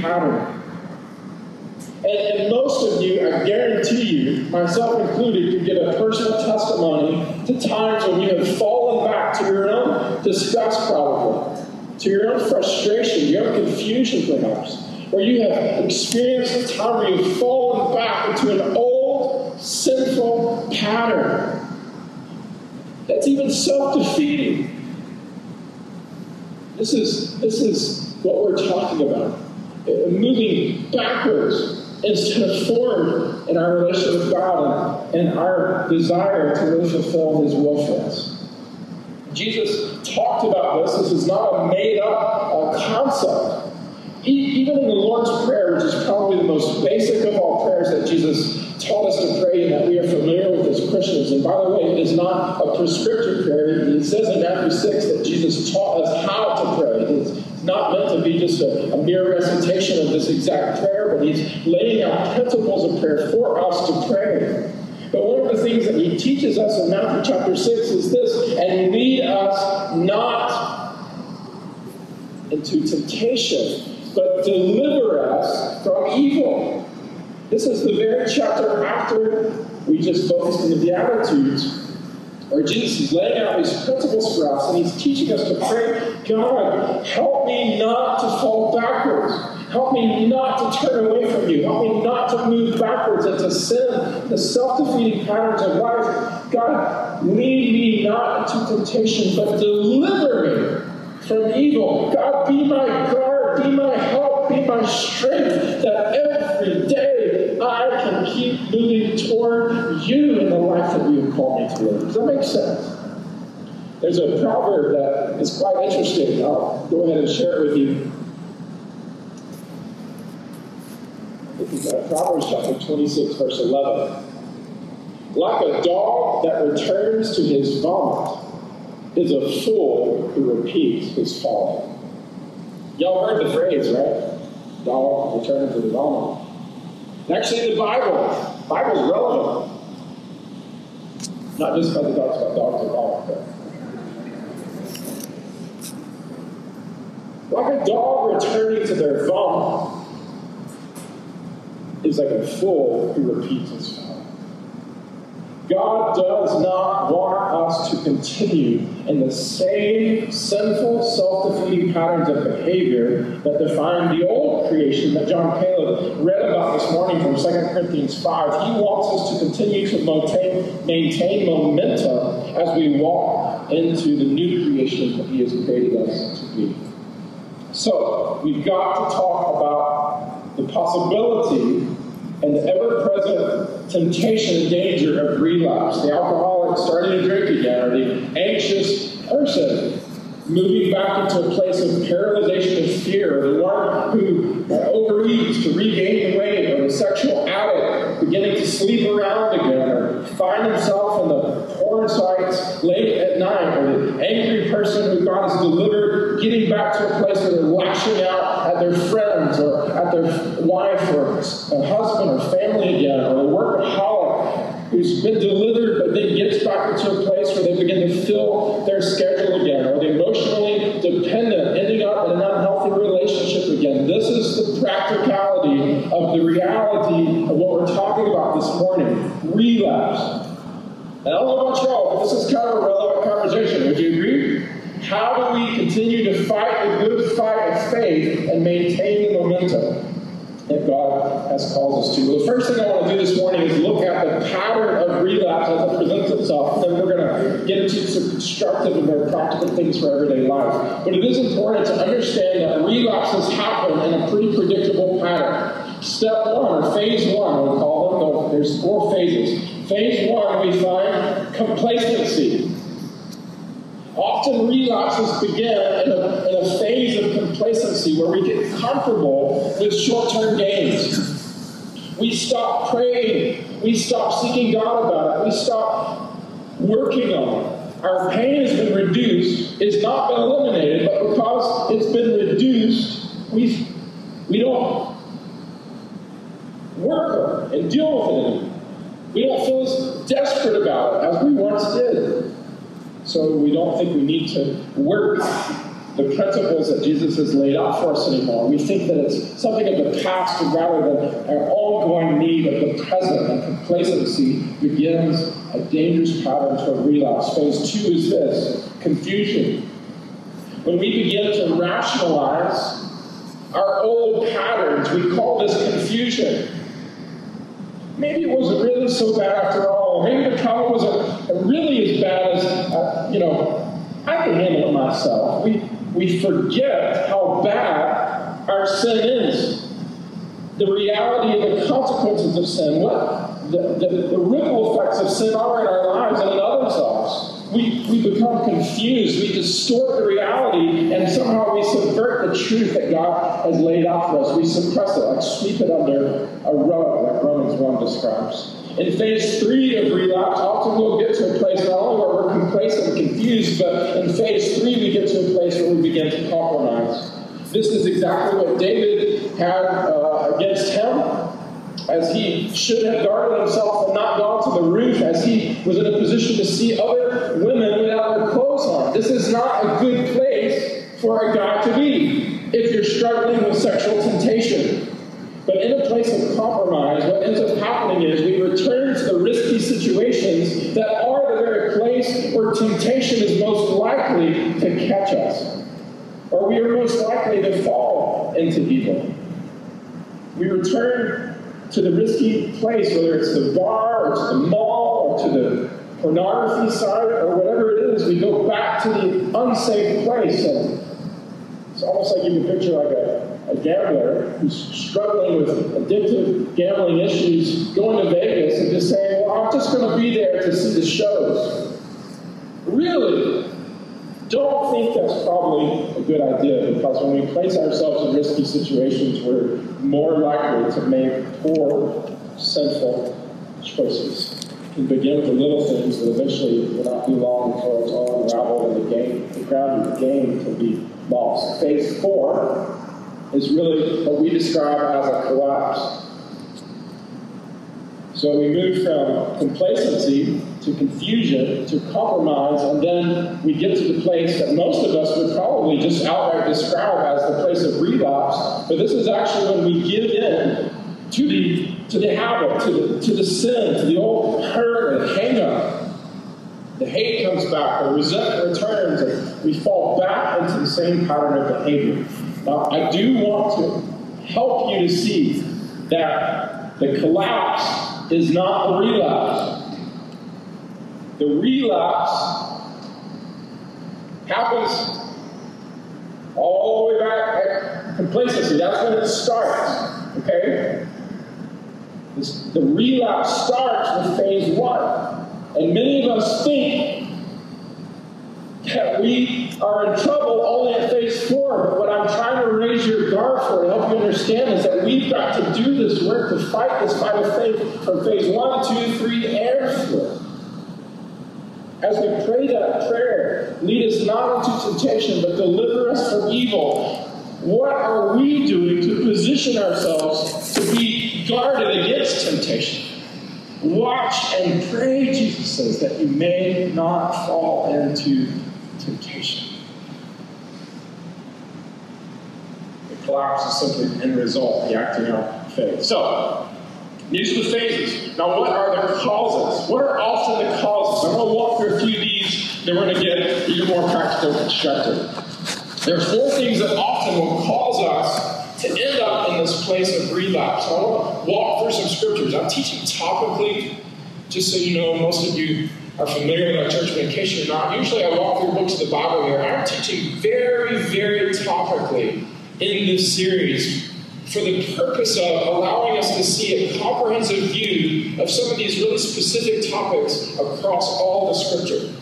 pattern. And, and, most of you, I guarantee you, myself included, could get a personal testimony to times when you have fallen back to your own disgust, probably, to your own frustration, your own confusion, perhaps, where you have experienced a time where you've fallen back into an old, sinful pattern that's even self-defeating. This is this is what we're talking about. Moving backwards instead of forward in our relationship with God and, our desire to really fulfill His will for us. Jesus talked about this. This is not a made up uh, concept. Even in the Lord's Prayer, which is probably the most basic of all prayers that Jesus taught us to pray and that we are familiar with as Christians, and by the way, it is not a prescriptive prayer. It says in Matthew 6 that Jesus taught us how to pray. Not meant to be just a, a mere recitation of this exact prayer, but he's laying out principles of prayer for us to pray. But one of the things that he teaches us in Matthew chapter 6 is this and lead us not into temptation, but deliver us from evil. This is the very chapter after we just focused on the Beatitudes, where Jesus is laying out these principles for us, and he's teaching us to pray, God, help me not to fall backwards. Help me not to turn away from you. Help me not to move backwards into sin, the self defeating patterns of life. God, lead me not into temptation, but deliver me from evil. God, be my guard, be my help, be my strength, that every day I can keep moving toward you in the life that you have called me to live. Does that make sense? There's a proverb that is quite interesting. I'll go ahead and share it with you. Proverbs chapter 26, verse 11. Like a dog that returns to his vomit is a fool who repeats his fault. Y'all heard the phrase, right? Dog returning to the vomit. Actually, the Bible, the Bible is relevant. Not just because it talks about dogs and vomit, but like a dog returning to their vomit is like a fool who repeats his. God does not want us to continue in the same sinful, self defeating patterns of behavior that define the old creation that John Caleb read about this morning from 2 Corinthians 5. He wants us to continue to maintain, maintain momentum as we walk into the new creation that He has created us to be. So, we've got to talk about the possibility and the ever present temptation and danger of relapse. The alcoholic starting to drink again, or the anxious person moving back into a place of paralyzation of fear, the one who overeats to regain the weight, or the sexual addict beginning to sleep around again, or find himself in the porn sites late at night, or the angry person who God has delivered getting back to a place where they're lashing out at their friends or at their wife or a husband or family again, or the workaholic who's been delivered but then gets back into a place where they begin to fill their schedule again, or the emotionally dependent ending up in an unhealthy relationship again. This is the practicality of the reality of what we're talking about this morning relapse. And I don't know about y'all, but this is kind of a relevant conversation. Would you agree? How do we continue to fight the good fight of faith and maintain the momentum? that God has called us to. Well, the first thing I want to do this morning is look at the pattern of relapse as it presents itself. And then we're going to get into some constructive and more practical things for everyday life. But it is important to understand that relapses happen in a pretty predictable pattern. Step one, or phase one, we'll call them. There's four phases. Phase one, we find complacency. Often relapses begin in a, in a phase of complacency where we get comfortable with short term gains. We stop praying. We stop seeking God about it. We stop working on it. Our pain has been reduced. It's not been eliminated, but because it's been reduced, we, we don't work on it and deal with it anymore. We don't feel as desperate about it as we once did. So we don't think we need to work the principles that Jesus has laid out for us anymore. We think that it's something of the past rather than our ongoing need of the present, and complacency begins a dangerous pattern to a relapse. Phase two is this confusion. When we begin to rationalize our old patterns, we call this confusion. Maybe it wasn't really so bad after all. Maybe the problem wasn't really as bad as, uh, you know, I can handle it myself. We, we forget how bad our sin is. The reality of the consequences of sin, what the, the, the ripple effects of sin are in our lives and in others' lives. We, we become confused. We distort the reality, and somehow we subvert the truth that God has laid out for us. We suppress it, like sweep it under a rug, like Romans 1 describes. In phase three of relapse, often we'll get to a place not only where we're complacent and confused, but in phase three we get to a place where we begin to compromise. This is exactly what David had uh, against him, as he should have guarded himself and not gone to the roof, as he was in a position to see other women without their clothes on. This is not a good place for a guy to be if you're struggling with sexual temptation. But in a place of compromise, what ends up happening is we return to the risky situations that are the very place where temptation is most likely to catch us, or we are most likely to fall into evil. We return to the risky place, whether it's the bar, or to the mall, or to the pornography site, or whatever it is. We go back to the unsafe place. And it's almost like you can picture like a, a gambler who's struggling with addictive gambling issues, going to Vegas and just saying, well, I'm just going to be there to see the shows. Really? Don't think that's probably a good idea because when we place ourselves in risky situations, we're more likely to make poor, sinful choices. Can begin with the little things that eventually will not be long before it's all unraveled and the game, the ground of the game can be lost. Phase four is really what we describe as a collapse. So we move from complacency to confusion to compromise, and then we get to the place that most of us would probably just outright describe as the place of relapse. But this is actually when we give in to the to the habit, to the to the sin, to the old hurt and hang up. The hate comes back, the resentment returns, and we fall back into the same pattern of behavior. Now, I do want to help you to see that the collapse is not the relapse. The relapse happens all the way back at complacency. That's when it starts. Okay? The relapse starts with phase one. And many of us think that we are in trouble only at phase four. What I'm trying to raise your guard for and help you understand is that we've got to do this work to fight this fight of faith from phase one, two, three, and four. As we pray that prayer, lead us not into temptation, but deliver us from evil. What are we doing to position ourselves to be guarded against temptation? Watch and pray, Jesus says, that you may not fall into temptation. The collapse is simply the end result, the acting out of faith. So, these are the phases. Now, what are the causes? What are often the causes? I'm going to walk through a few of these, then we're going to get even more practical and constructive. There are four things that often will cause us to end up in this place of relapse. I want to walk through some scriptures. I'm teaching topically, just so you know, most of you are familiar with our church, but in case you're not, usually I walk through books of the Bible here. I'm teaching very, very topically in this series for the purpose of allowing us to see a comprehensive view of some of these really specific topics across all the scripture.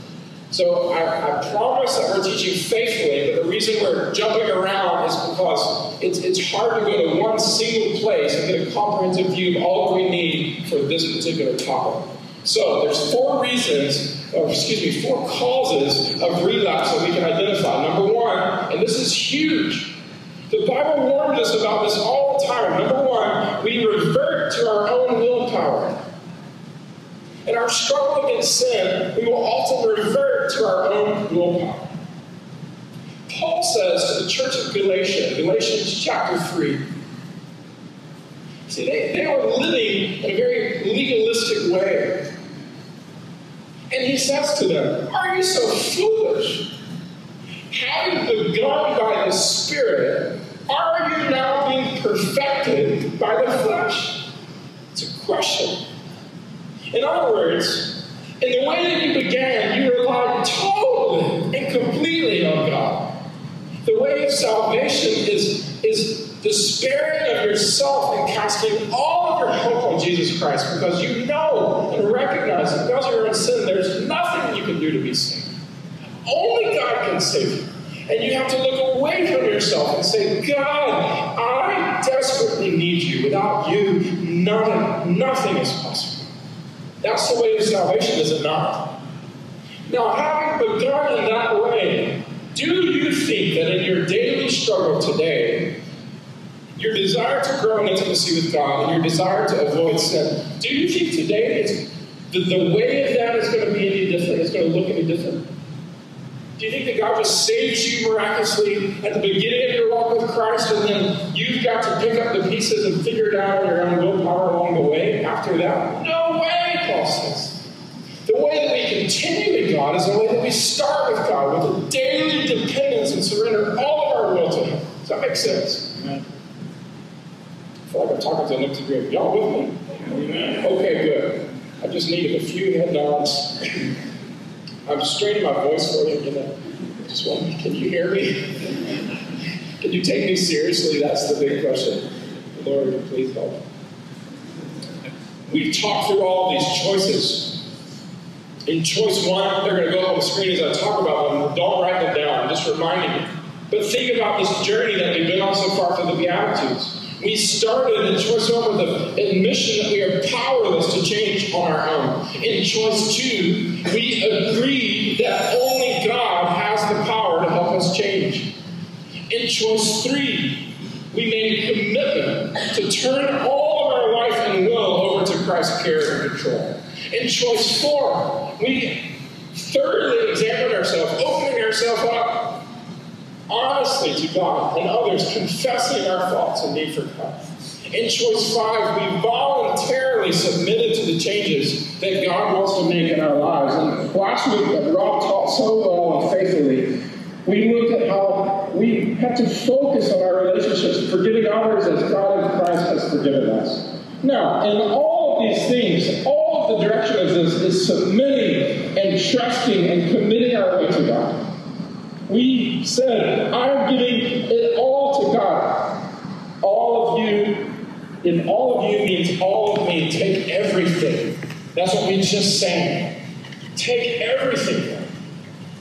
So I, I, promise that we're teaching faithfully, but the reason we're jumping around is because it's, it's hard to go to one single place and get a comprehensive view of all that we need for this particular topic. So there's four reasons, or excuse me, four causes of relapse that we can identify. Number one, and this is huge, the Bible warns us about this all the time. Number one, we revert to our own willpower. In our struggle against sin, we will often revert to our own willpower. Paul says to the church of Galatia, Galatians chapter 3, see, they, they were living in a very legalistic way. And he says to them, Are you so foolish? having begun by the Spirit, are you now being perfected by the flesh? It's a question. In other words, in the way that you began, you relied totally and completely on God. The way of salvation is, is despairing of yourself and casting all of your hope on Jesus Christ because you know and recognize that because you're in sin, there's nothing you can do to be saved. Only God can save you. And you have to look away from yourself and say, God, I desperately need you. Without you, none, nothing is possible. That's the way of salvation, is it not? Now, having begun in that way, do you think that in your daily struggle today, your desire to grow in intimacy with God and your desire to avoid sin, do you think today it's, the, the way of that is going to be any different? It's going to look any different? Do you think that God just saves you miraculously at the beginning of your walk with Christ and then you've got to pick up the pieces and figure it out on your own willpower along the way after that? No way, Paul says. The way that we continue in God is the way that we start with God with a daily dependence and surrender all of our will to Him. Does that make sense? Amen. Like I'm talking to an empty group. Y'all with me? Okay, good. I just needed a few head nods. I'm straining my voice for you. Know, just want, can you hear me? can you take me seriously? That's the big question. Lord, please help. We've talked through all these choices. In choice one, they're going to go up on the screen as I talk about them. Don't write them down. I'm just reminding you. But think about this journey that we've been on so far through the Beatitudes. We started in choice one with the admission that we are powerless to change on our own. In choice two, we agreed that only God has the power to help us change. In choice three, we made a commitment to turn all of our life and will over to Christ's care and control. In choice four, we thoroughly examined ourselves, opening ourselves up honestly to God and others, confessing our faults and need for God. In choice five, we voluntarily submitted to the changes that God wants to make in our lives. And last week, Rob taught so well and faithfully, we looked at how we have to focus on our relationships, forgiving others as God in Christ has forgiven us. Now, in all of these things, all of the direction of this is submitting and trusting and committing our way to God. We said, I'm giving it all to God. All of you, and all of you means all of me. Take everything. That's what we just sang. Take everything.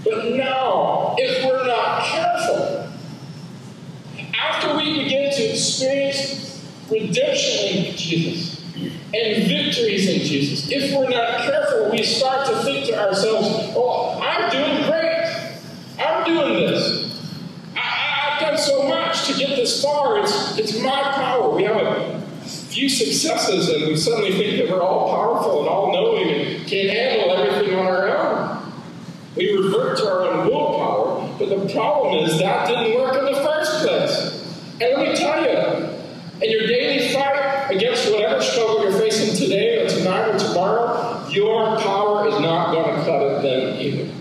But now, if we're not careful, after we begin to experience redemption in Jesus and victories in Jesus, if we're not careful, we start to think to ourselves, oh, I'm doing great. I'm doing this. I, have done so much to get this far. It's, it's my power. We have a few successes and we suddenly think that we're all powerful and all knowing and can handle everything on our own. We revert to our own willpower, but the problem is that didn't work in the first place. And let me tell you, in your daily fight against whatever struggle you're facing today or tonight or tomorrow, your power is not going to cut it then either.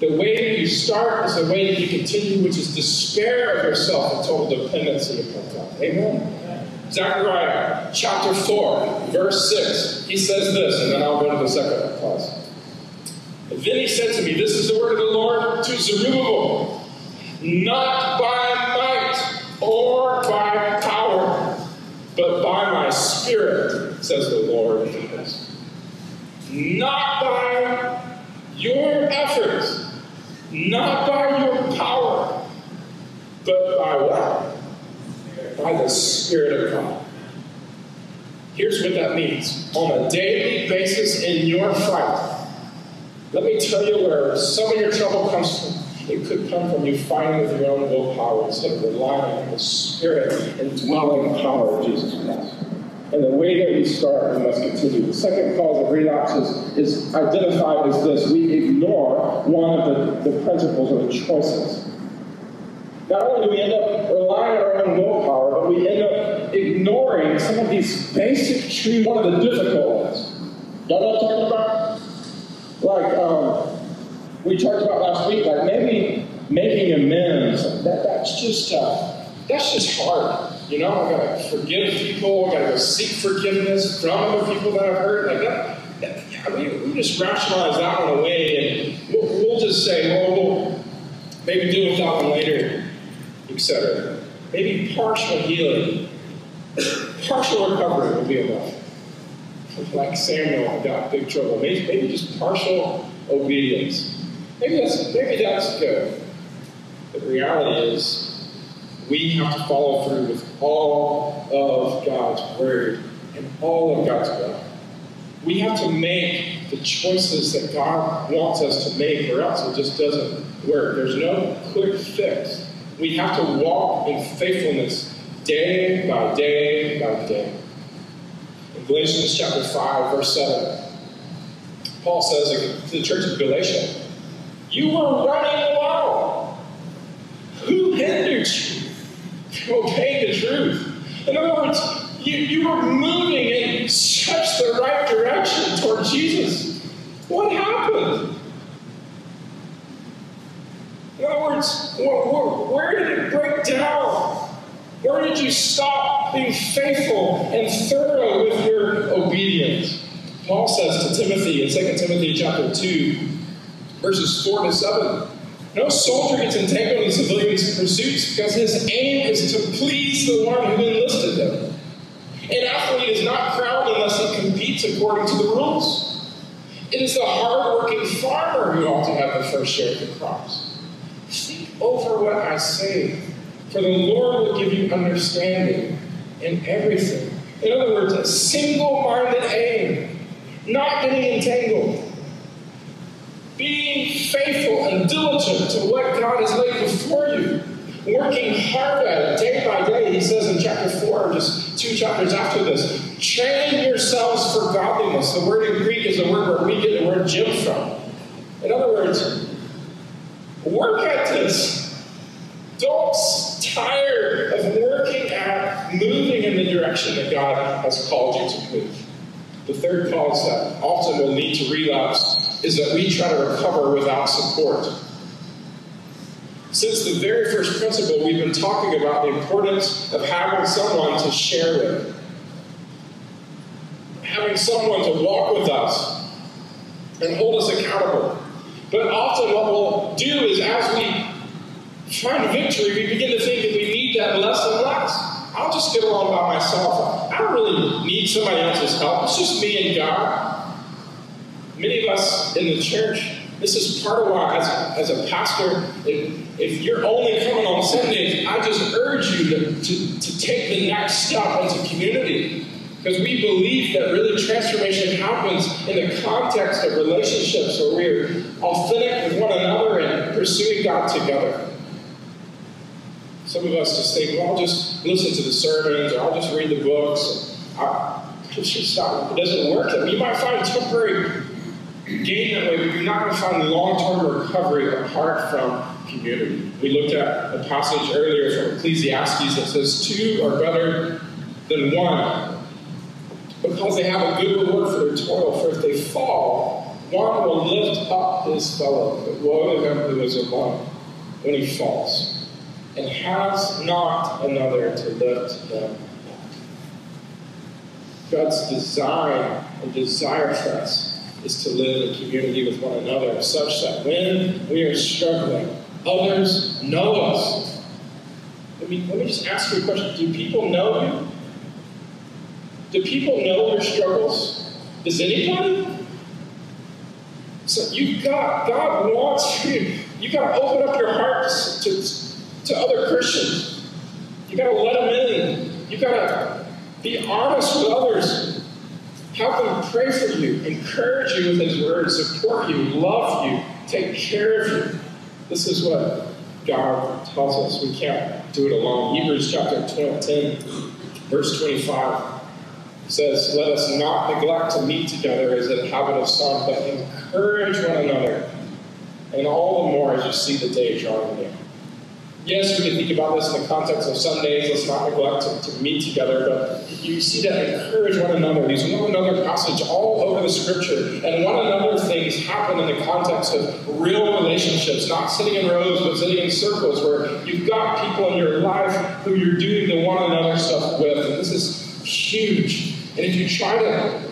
The way start is the way that you continue, which is despair of yourself and total dependency upon God. Amen. Zechariah chapter 4, verse 6. He says this, and then I'll go to the second clause. Then he said to me, This is the word of the Lord to Zerubbabel, not by might or by power, but by my spirit, says the Lord. Not by your efforts, not by your power, but by what? by the Spirit of God. Here's what that means on a daily basis in your fight. Let me tell you where some of your trouble comes from. It could come from you fighting with your own willpower instead of relying on the Spirit and dwelling power of Jesus Christ. And the way that we start, we must continue. The second cause of relapse is, is identified as this we ignore one of the, the principles or the choices. Not only do we end up relying on our own willpower, but we end up ignoring some of these basic truths, one of the difficult ones. Y'all know what I'm talking about? Like, um, we talked about last week, like maybe making amends. That, that's just, uh, that's just hard. You know, I gotta forgive people, I gotta go seek forgiveness from other people that I've hurt. Like that, that yeah, we, we just rationalize that one away and we'll, we'll just say, well, we'll maybe deal with that one later etc. Maybe partial healing, partial recovery will be enough. Like Samuel got big trouble. Maybe, maybe just partial obedience. Maybe that's maybe that's good. The reality is, we have to follow through with all of God's word and all of God's will. We have to make the choices that God wants us to make, or else it just doesn't work. There's no quick fix. We have to walk in faithfulness day by day by day. In Galatians chapter 5, verse 7, Paul says to the church of Galatia, You were running alone. Who hindered you from obeying the truth? In other words, you, you were moving in such the right direction toward Jesus. What happened? In other words, where, where, did it break down? Where did you stop being faithful and thorough with your obedience? Paul says to Timothy in 2 Timothy chapter 2, verses 4 to 7. No soldier gets entangled in the civilian pursuits because his aim is to please the one who enlisted him. An athlete is not crowned unless he competes according to the rules. It is the hardworking farmer who ought to have the first share of the crops Speak over what I say, for the Lord will give you understanding in everything. In other words, a single minded aim, not getting entangled. Being faithful and diligent to what God has laid before you, working hard at it day by day. He says in chapter 4, just two chapters after this, train yourselves for godliness. The word in Greek is the word where we get the word gym from. In other words, Work at this. Don't tire of working at moving in the direction that God has called you to move. The third cause that often will need to relapse is that we try to recover without support. Since the very first principle, we've been talking about the importance of having someone to share with, having someone to walk with us and hold us accountable. But often what we'll do is as we find victory, we begin to think that we need that less and less. I'll just get along by myself. I don't really need somebody else's help. It's just me and God. Many of us in the church, this is part of why, as, as a pastor, if, if you're only coming on Sundays, I just urge you to, to, to take the next step into community. Because we believe that really transformation happens in the context of relationships where we're authentic with one another and pursuing God together. Some of us just think, well, I'll just listen to the sermons or I'll just read the books. I, stop. It doesn't work. You might find temporary gain you're not going to find long-term recovery apart from community. We looked at a passage earlier from Ecclesiastes that says two are better than one because they have a good reward for their toil. For if they fall, one will lift up his fellow. But woe to him who is alone when he falls, and has not another to lift him. up. God's design and desire for us is to live in community with one another, such that when we are struggling, others know us. Let me, let me just ask you a question. Do people know you? Do people know your struggles? Does anybody? So you've got God wants you. You've got to open up your hearts to, to other Christians. You got to let them in. You got to be honest with others. Help them pray for you, encourage you with His word, support you, love you, take care of you. This is what God tells us. We can't do it alone. Hebrews chapter 10, verse 25 says, Let us not neglect to meet together as a habit of some, but encourage one another, and all the more as you see the day drawing near. Yes, we can think about this in the context of Sundays. Let's not neglect to, to, meet together, but you see that encourage one another. These one another passage all over the scripture, and one another things happen in the context of real relationships, not sitting in rows, but sitting in circles, where you've got people in your life who you're doing the one another stuff with. And this is huge. And if you try to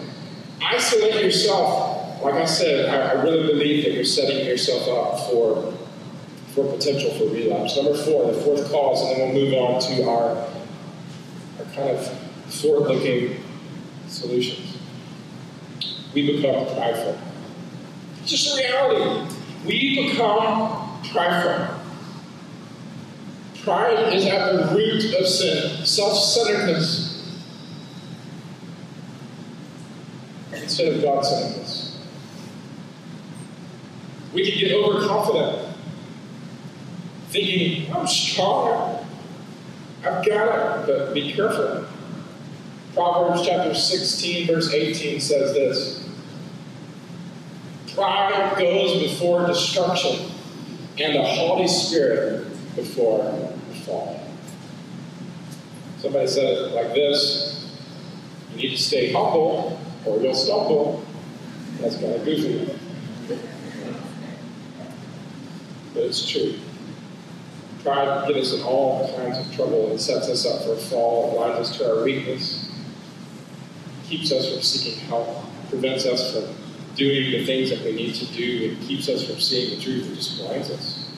isolate yourself, like I said, I, I really believe that you're setting yourself up for, for potential for relapse. Number four, the fourth cause, and then we'll move on to our, our kind of forward-looking solutions. We become prideful. It's just a reality. We become prideful. Pride is at the root of sin, self centeredness. instead of God centeredness. We can get overconfident, thinking, I'm strong, I've got it, but be careful. Proverbs chapter 16, verse 18 says this Pride goes before destruction, and a haughty spirit before a fall. Somebody said it like this You need to stay humble or you'll stumble. That's kind of goofy. But it's true. Pride gets us in all kinds of trouble and sets us up for a fall, blinds us to our weakness, keeps us from seeking help, prevents us from doing the things that we need to do, and keeps us from seeing the truth and just blinds us.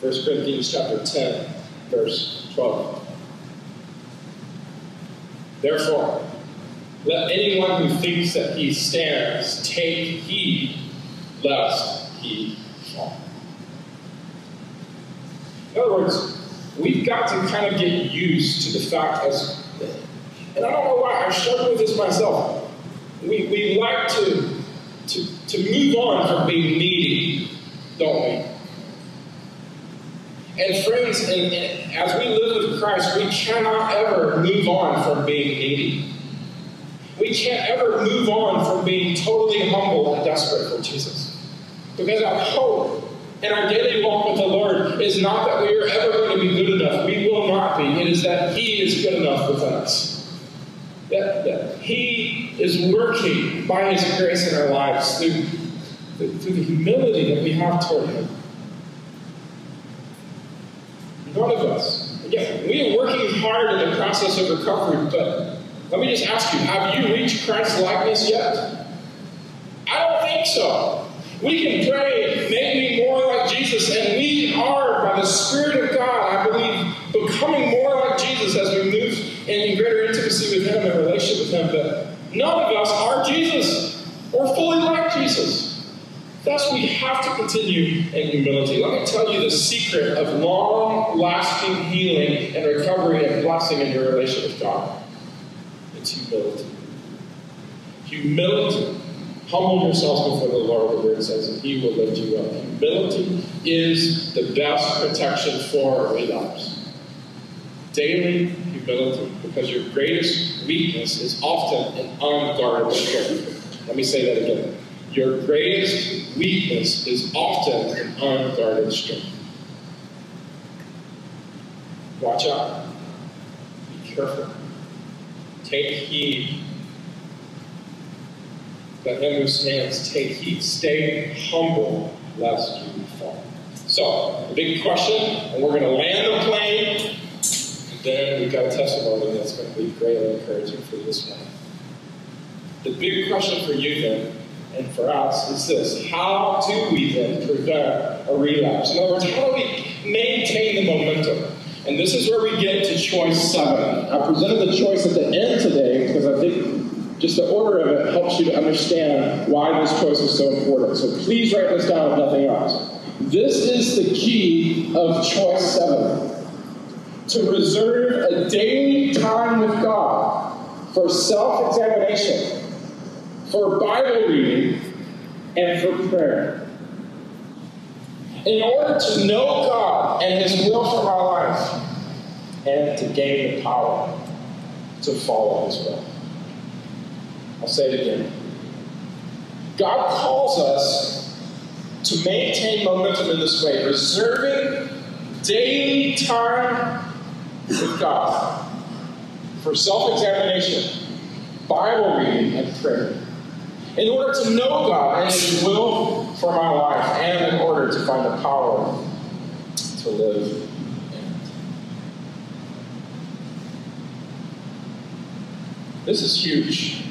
1 Corinthians chapter 10, verse 12. Therefore, let anyone who thinks that he stands take heed lest he fall. In other words, we've got to kind of get used to the fact as, and I don't know why, I struggle with this myself. We, we like to, to, to move on from being needy, don't we? And friends, and, and as we live with Christ, we cannot ever move on from being needy. We can't ever move on from being totally humble and desperate for Jesus. Because our hope in our daily walk with the Lord is not that we are ever going to be good enough. We will not be. It is that He is good enough within us. That, that He is working by His grace in our lives through, through the humility that we have toward Him. None of us. Again, we are working hard in the process of recovery, but let me just ask you have you reached Christ's likeness yet? I don't think so. We can pray, make are, by the Spirit of God, I believe, becoming more like Jesus as we move in greater intimacy with Him and relationship with Him. But none of us are Jesus or fully like Jesus. Thus, we have to continue in humility. Let me tell you the secret of long lasting healing and recovery and blessing in your relationship with God it's humility. Humility. Humble yourselves before the Lord, the word says, and he will lift you up. Humility is the best protection for relapse. Daily humility, because your greatest weakness is often an unguarded strength. Let me say that again. Your greatest weakness is often an unguarded strength. Watch out. Be careful. Take heed. Let understands take heed. Stay humble lest you fall. So, the big question, and we're going to land the plane, and then we've got a testimony that's going to be greatly encouraging for this one. The big question for you then and for us is this How do we then prevent a relapse? In other words, how do we maintain the momentum? And this is where we get to choice seven. I presented the choice at the end today because I think just the order of it helps you to understand why this choice is so important. So please write this down if nothing else. This is the key of choice seven to reserve a daily time with God for self examination for Bible reading, and for prayer. In order to know God and His will for our life, and to gain the power to follow His will. I'll say it again. God calls us to maintain momentum in this way, reserving daily time with God for self examination, Bible reading, and prayer in order to know God and His will for my life, and in order to find the power to live in it. This is huge.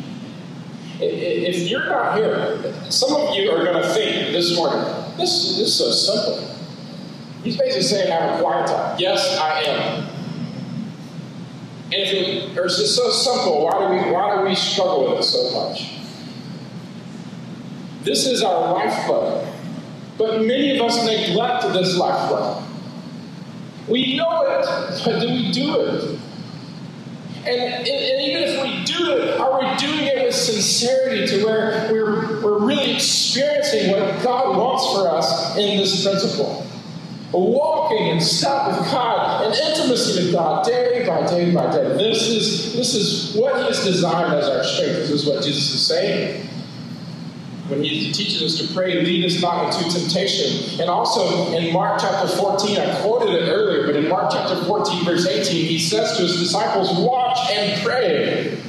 If you're not here, some of you are going to think this morning, this, this is so simple. He's basically saying I have a quiet time. Yes, I am. And if it, or is this so simple, why do we why do we struggle with it so much? This is our lifeblood. But many of us neglect this lifeblood. We know it, but do we do it? And, and, even if we do it, are we doing it with sincerity to where we're, we're really experiencing what God wants for us in this principle? Walking in step with God, and intimacy with God day by day by day. This is, this is what He has designed as our strength. This is what Jesus is saying when he teaches us to pray, lead us not into temptation. And also in Mark chapter 14, I quoted it earlier, but in Mark chapter 14, verse 18, he says to his disciples, Watch and pray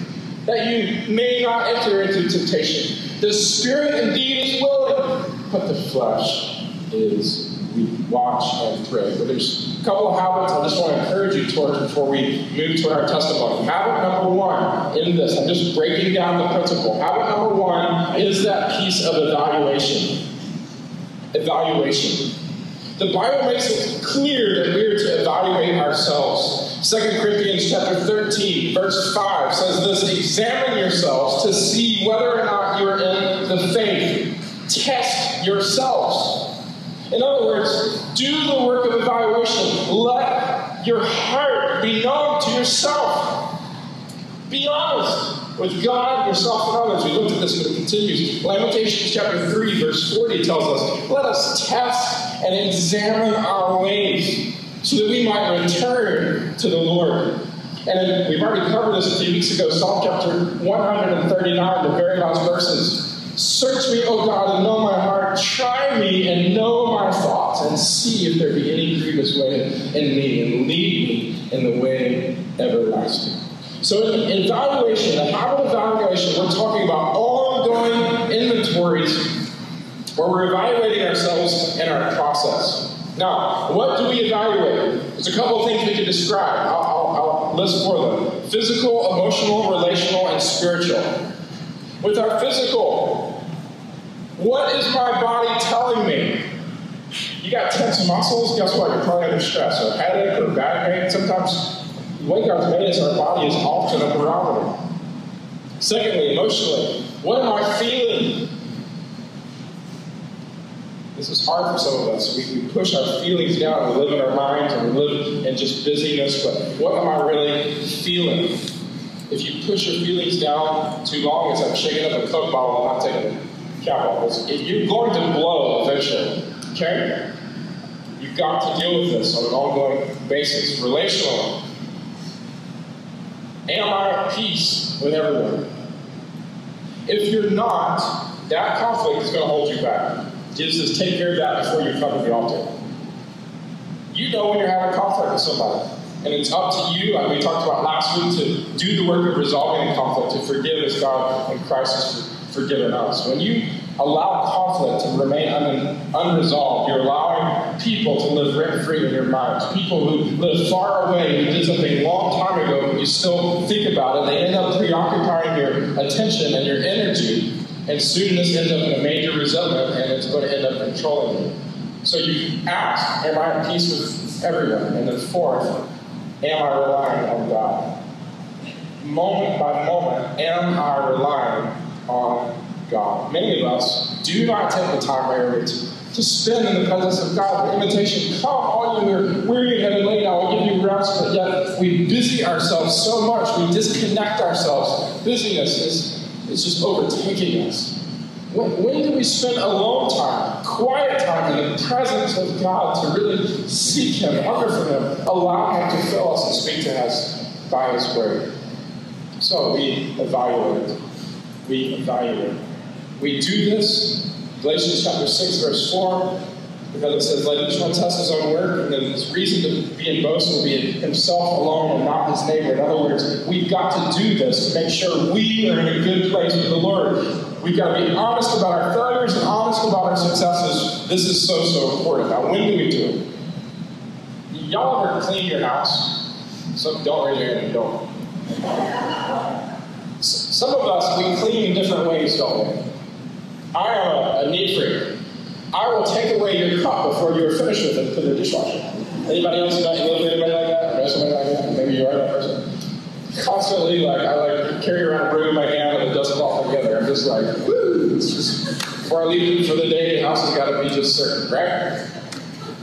that you may not enter into temptation. The spirit indeed is willing, but the flesh is we watch and pray. But there's a couple of habits I just want to encourage you towards before we move to our testimony. Habit number one in this, I'm just breaking down the principle. Habit number one is that piece of evaluation. Evaluation. The Bible makes it clear that we are to evaluate ourselves. 2 Corinthians chapter 13, verse 5 says this examine yourselves to see whether or not you're in the faith. Test yourselves. In other words, do the work of evaluation. Let your heart be known to yourself. Be honest with God, yourself, and others. We looked at this, but it continues. Lamentations chapter 3, verse 40 tells us, Let us test and examine our ways so that we might return to the Lord. And we've already covered this a few weeks ago, Psalm chapter 139, the very last verses. Search me, O God, and know my heart. Try me and know my thoughts, and see if there be any grievous way in me, and lead me in the way everlasting. So, in evaluation, the habit of evaluation, we're talking about ongoing inventories where we're evaluating ourselves and our process. Now, what do we evaluate? There's a couple of things we can describe. I'll, I'll, I'll list for them physical, emotional, relational, and spiritual. With our physical, what is my body telling me? you got tense muscles, guess what? You're probably under stress, or headache, or back pain. Sometimes way God's made us, our body is often a barometer. Secondly, emotionally, what am I feeling? This is hard for some of us. We, we push our feelings down and we live in our minds and we live in just busyness, but what am I really feeling? If you push your feelings down too long, it's like shaking up a Coke bottle and not taking the If you're going to blow eventually, okay? You've got to deal with this on an ongoing basis, relationally. Am I at peace with everyone? If you're not, that conflict is going to hold you back. Jesus says, take care of that before you come to the altar. You know when you're having conflict with somebody. And it's up to you, like we talked about last week, to do the work of resolving the conflict, to forgive as God and Christ has forgiven us. When you allow conflict to remain un- unresolved, you're allowing people to live rent free in your minds. People who live far away, who did something a long time ago, but you still think about it, they end up preoccupying your attention and your energy. And soon this ends up in a major resentment and it's going to end up controlling you. So you ask, Am I at peace with everyone? And then fourth, Am I relying on God? Moment by moment, am I relying on God? Many of us do not take the time regularly to, spend in the presence of God. The invitation, come, all you are weary and heavy laden, I will give you rest. But yet we busy ourselves so much, we disconnect ourselves. Busyness is, is just overtaking us. When, when do we spend alone time, quiet time in the presence of God to really seek Him, hunger for Him, allow Him to fill us and speak to us by His Word? So we evaluate. We evaluate. We do this, Galatians chapter 6, verse 4, because it says, Let each one test his own work, and then his reason to be in boast will be himself alone and not his neighbor. In other words, we've got to do this to make sure we are in a good place with the Lord. We've got to be honest about our failures and honest about our successes. This is so, so important. Now, when do we do it? Y'all ever clean your house? So don't raise your don't. Some of us, we clean in different ways, don't we? I am a, a neat freak. I will take away your cup before you're finished with it to the dishwasher. Anybody else know anybody like that? Know somebody like that? Maybe you are that person. Constantly, like I like carry around a broom in my hand and a dust cloth together. I'm just like, woo! It's just before I leave for the day, the house has got to be just certain, right?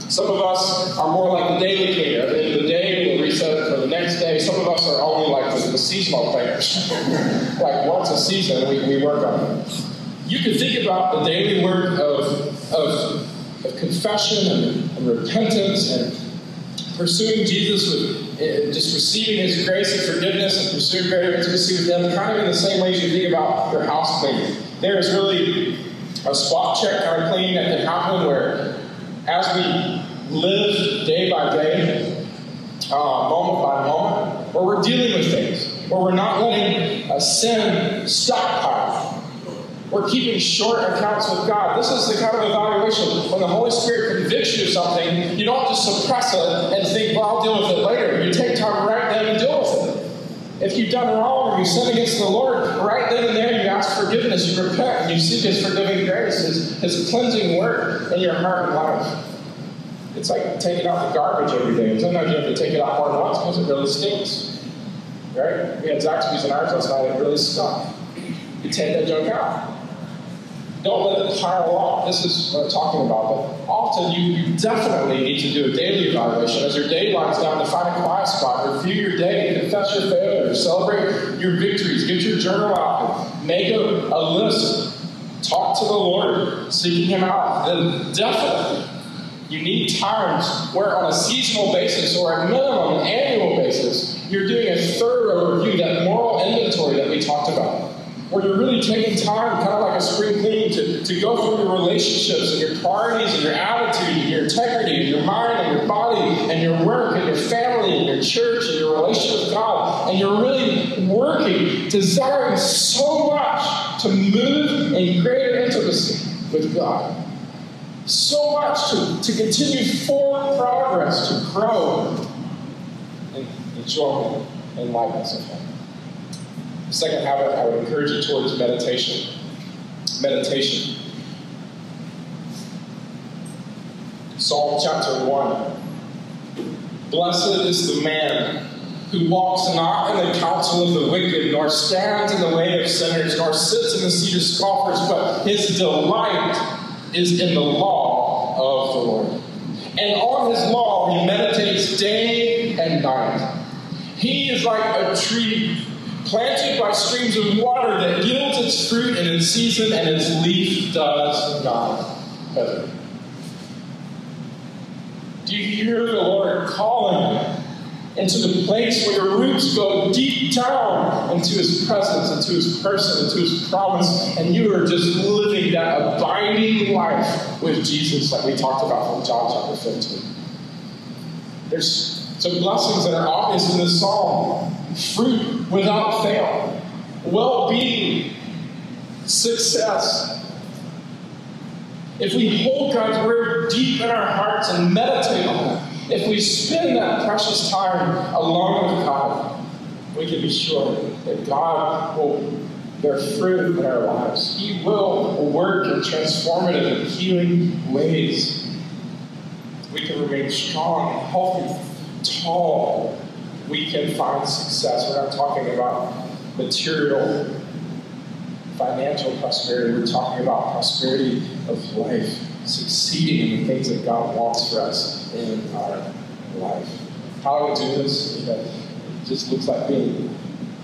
Some of us are more like the daily of the day, we'll reset it for the next day. Some of us are only like the, the seasonal cleaners. like once a season, we, we work on it. You can think about the daily work of, of, of confession and, and repentance and pursuing Jesus with uh, just receiving His grace and forgiveness and pursuing greater intimacy with Him, kind of in the same ways you think about your house cleaning. There is really a spot check kind of cleaning that can happen where, as we live day by day, uh, moment by moment, where we're dealing with things, where we're not letting a sin stockpile. We're keeping short accounts with God. This is the kind of evaluation. When the Holy Spirit convicts you of something, you don't just suppress it and think, well, I'll deal with it later. You take time right then and deal with it. If you've done wrong or you sin against the Lord, right then and there you ask forgiveness, you repent, and you seek His forgiving grace, His, His cleansing work in your heart and life. It's like taking out the garbage every day. Sometimes you have to take it out more than once because it really stinks. Right? We had Zaxby's in ours last night, it really stunk. You take that junk out. Don't let it pile up. This is what I'm talking about. But often you, you definitely need to do a daily evaluation. As your day winds down, to find a quiet spot, review your day, confess your failures, celebrate your victories, get your journal out, make a, a list, talk to the Lord, seeking Him out. Then definitely you need times where, on a seasonal basis or at minimum an annual basis, you're doing a thorough review, that moral inventory that we talked about where you're really taking time, kind of like a spring cleaning, to, to go through your relationships and your priorities and your attitude and your integrity and your mind and your body and your work and your family and your church and your relationship with God. And you're really working, desiring so much to move in greater intimacy with God. So much to, to continue forward progress, to grow in enjoyment and likeness of Him. Second habit I would encourage you towards meditation. Meditation. Psalm chapter 1. Blessed is the man who walks not in the counsel of the wicked, nor stands in the way of sinners, nor sits in the seat of scoffers, but his delight is in the law of the Lord. And on his law he meditates day and night. He is like a tree planted by streams of water that yields its fruit in its season, and its leaf does not wither. Do you hear the Lord calling into the place where your roots go deep down into His presence, into His person, into His promise, and you are just living that abiding life with Jesus that we talked about from John chapter 15? There's some blessings that are obvious in this psalm. Fruit without fail, well being, success, if we hold God's word deep in our hearts and meditate on it, if we spend that precious time alone with God, we can be sure that God will bear fruit in our lives. He will work in transformative and healing ways. We can remain strong, healthy, tall. We can find success. We're not talking about material financial prosperity. We're talking about prosperity of life, succeeding in the things that God wants for us in our life. How do we do this? It just looks like being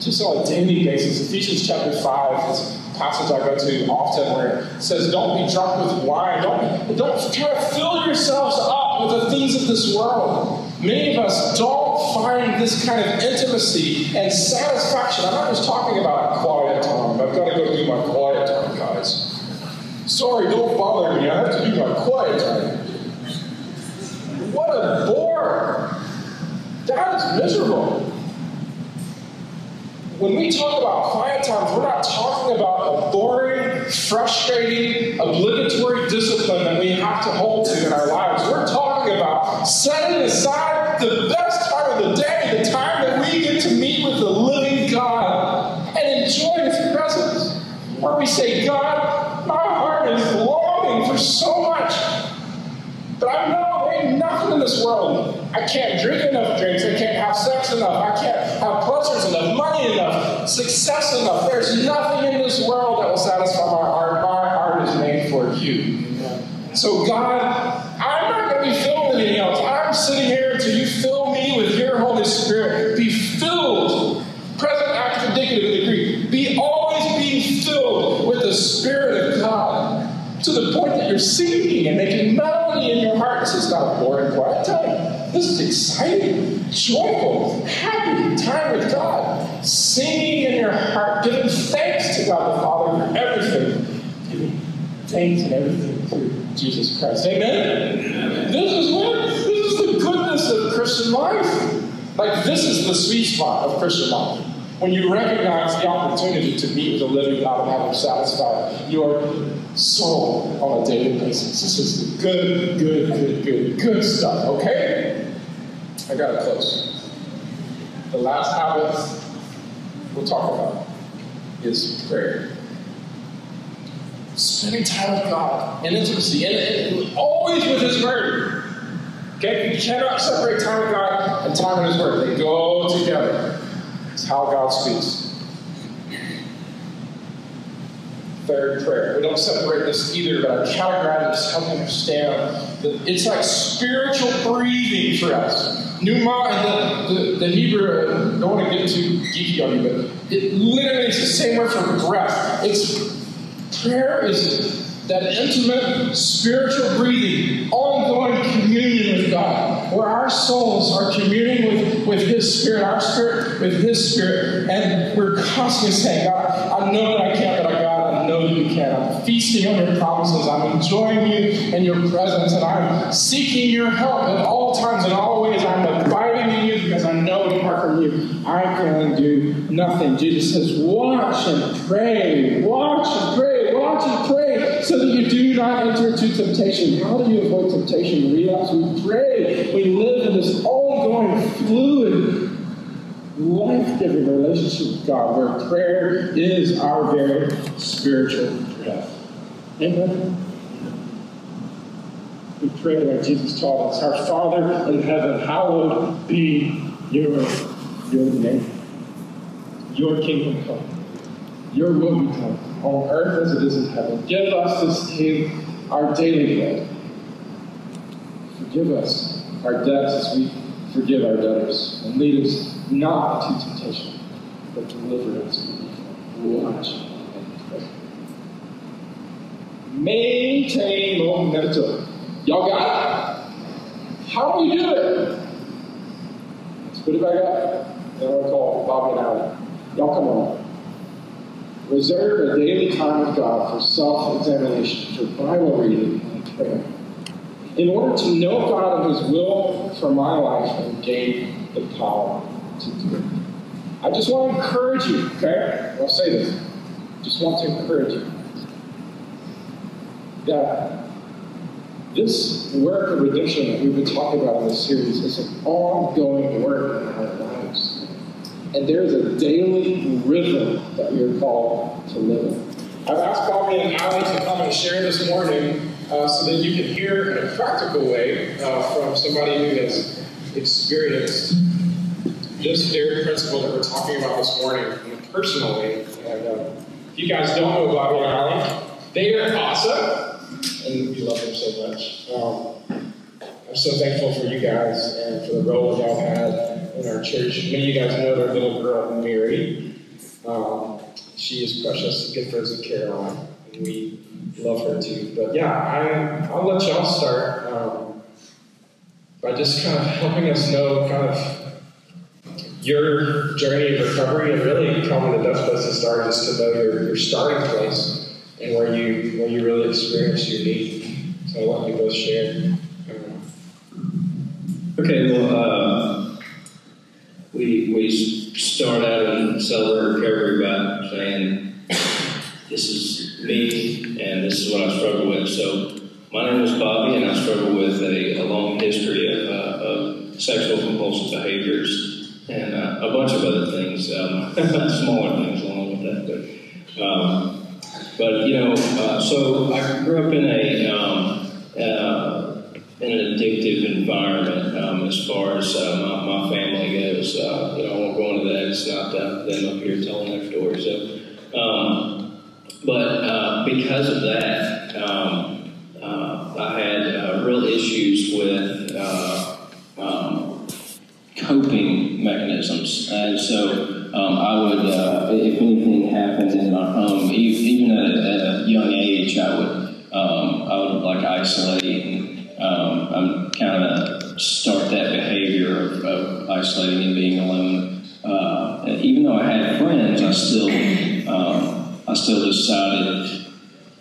just on a daily basis. Ephesians chapter 5 is a passage I go to often where it says, Don't be drunk with wine. Don't, don't try to fill yourselves up with the things of this world. Many of us don't find this kind of intimacy and satisfaction. I'm not just talking about quiet time. I've got to go do my quiet time. Sorry, don't bother me. I have to do my quiet time. What a bore. That is miserable. When we talk about quiet times, we're not talking about a boring, frustrating, obligatory discipline that we have to hold to in our lives. We're talking about setting aside the best part of the day, the time that we get to meet with the living God and enjoy His presence. Where we say, God, heart longing for so much. But I know there ain't nothing in this world. I can't drink enough drinks. I can't have sex enough. I can't have pleasures enough, money enough, success enough. There's nothing in this world that will satisfy my heart. My heart is made for you. So, God, I'm not going to be filled with anything else. I'm sitting here until you fill me with your Holy Spirit. Be filled, present, active, indicative, and Greek. Be always being filled with the Spirit of God to the point that you're singing and making melody in your heart. This is not a boring, quiet time. Exciting, joyful, happy time with God. Singing in your heart, giving thanks to God the Father for everything. Giving thanks and everything through Jesus Christ. Amen? This is what? This is the goodness of Christian life. Like, this is the sweet spot of Christian life. When you recognize the opportunity to meet with the living God and have Him satisfy your soul on a daily basis. This is the good, good, good, good, good stuff, okay? I gotta close. The last habit we'll talk about is prayer. Spending time with God in intimacy, and, always with His Word. Okay? You cannot separate time with God and time in His Word. They go together. It's how God speaks. Third prayer. We don't separate this either, but I categorize this help understand that it's like spiritual breathing for us. Pneuma the, the, the Hebrew, I don't want to get too geeky on you, but it literally is the same word for breath. It's prayer is that intimate spiritual breathing, ongoing communion with God, where our souls are communing with, with His Spirit, our spirit with His Spirit, and we're constantly saying, God, I know that I can't, but I God, I that you can. I'm feasting on your promises. I'm enjoying you and your presence, and I'm seeking your help at all times and all ways. I'm abiding in you because I know apart from you, I can do nothing. Jesus says, watch and pray, watch and pray, watch and pray, so that you do not enter into temptation. How do you avoid temptation? We Relapse. We pray. We live in this ongoing, fluid, life-giving relationship with God, where prayer is our very spiritual breath. Amen. We pray like Jesus taught us. Our Father in heaven, hallowed be your, your name. Your kingdom come. Your will be done on earth as it is in heaven. Give us this day our daily bread. Forgive us our debts as we forgive our debtors. And lead us not into temptation, but deliver us from evil. Watch and pray. Maintain momentum. Y'all got it? How do we do it? Let's put it back up. Then I'll call Bobby and Allie. Y'all come on. Reserve a daily time with God for self examination, for Bible reading and prayer. In order to know God and His will for my life and gain the power to do it. I just want to encourage you, okay? I'll say this. Just want to encourage you that this work of redemption that we've been talking about in this series is an ongoing work in our lives. And there's a daily rhythm that we are called to live in. I've asked Bobby and Allie to come and share this morning uh, so that you can hear in a practical way uh, from somebody who has experienced this very principle that we're talking about this morning personally. And uh, if you guys don't know Bobby and Allie, they are awesome, and we love them so much. Um, I'm so thankful for you guys and for the role y'all had in our church. Many of you guys know their little girl, Mary. Um, she is precious, good friends with Caroline, we love her too. But yeah, I, I'll let y'all start um, by just kind of helping us know kind of your journey of recovery and really probably the best place to start is to know your, your starting place and where you where you really experienced your need. So I'll let you both share. Okay, well, uh, we we start out in Celebrate Recovery by saying, "This is me, and this is what I struggle with." So, my name is Bobby, and I struggle with a, a long history of, uh, of sexual compulsive behaviors and uh, a bunch of other things, um, smaller things along with that. But, um, but you know, uh, so I grew up in a um, uh, in an addictive environment um, as far as uh, my, my, family goes. Uh, you know, I won't go into that. It's not them up here telling their story. So, um, but because of that, um, I had real issues with coping mechanisms. And so um, I would, uh, if anything happened in my home, even at a, at a young age, I would, um, I would like isolate and um, I'm kind of start that behavior of, of, isolating and being alone. Uh, even though I had friends, I still, um, I still decided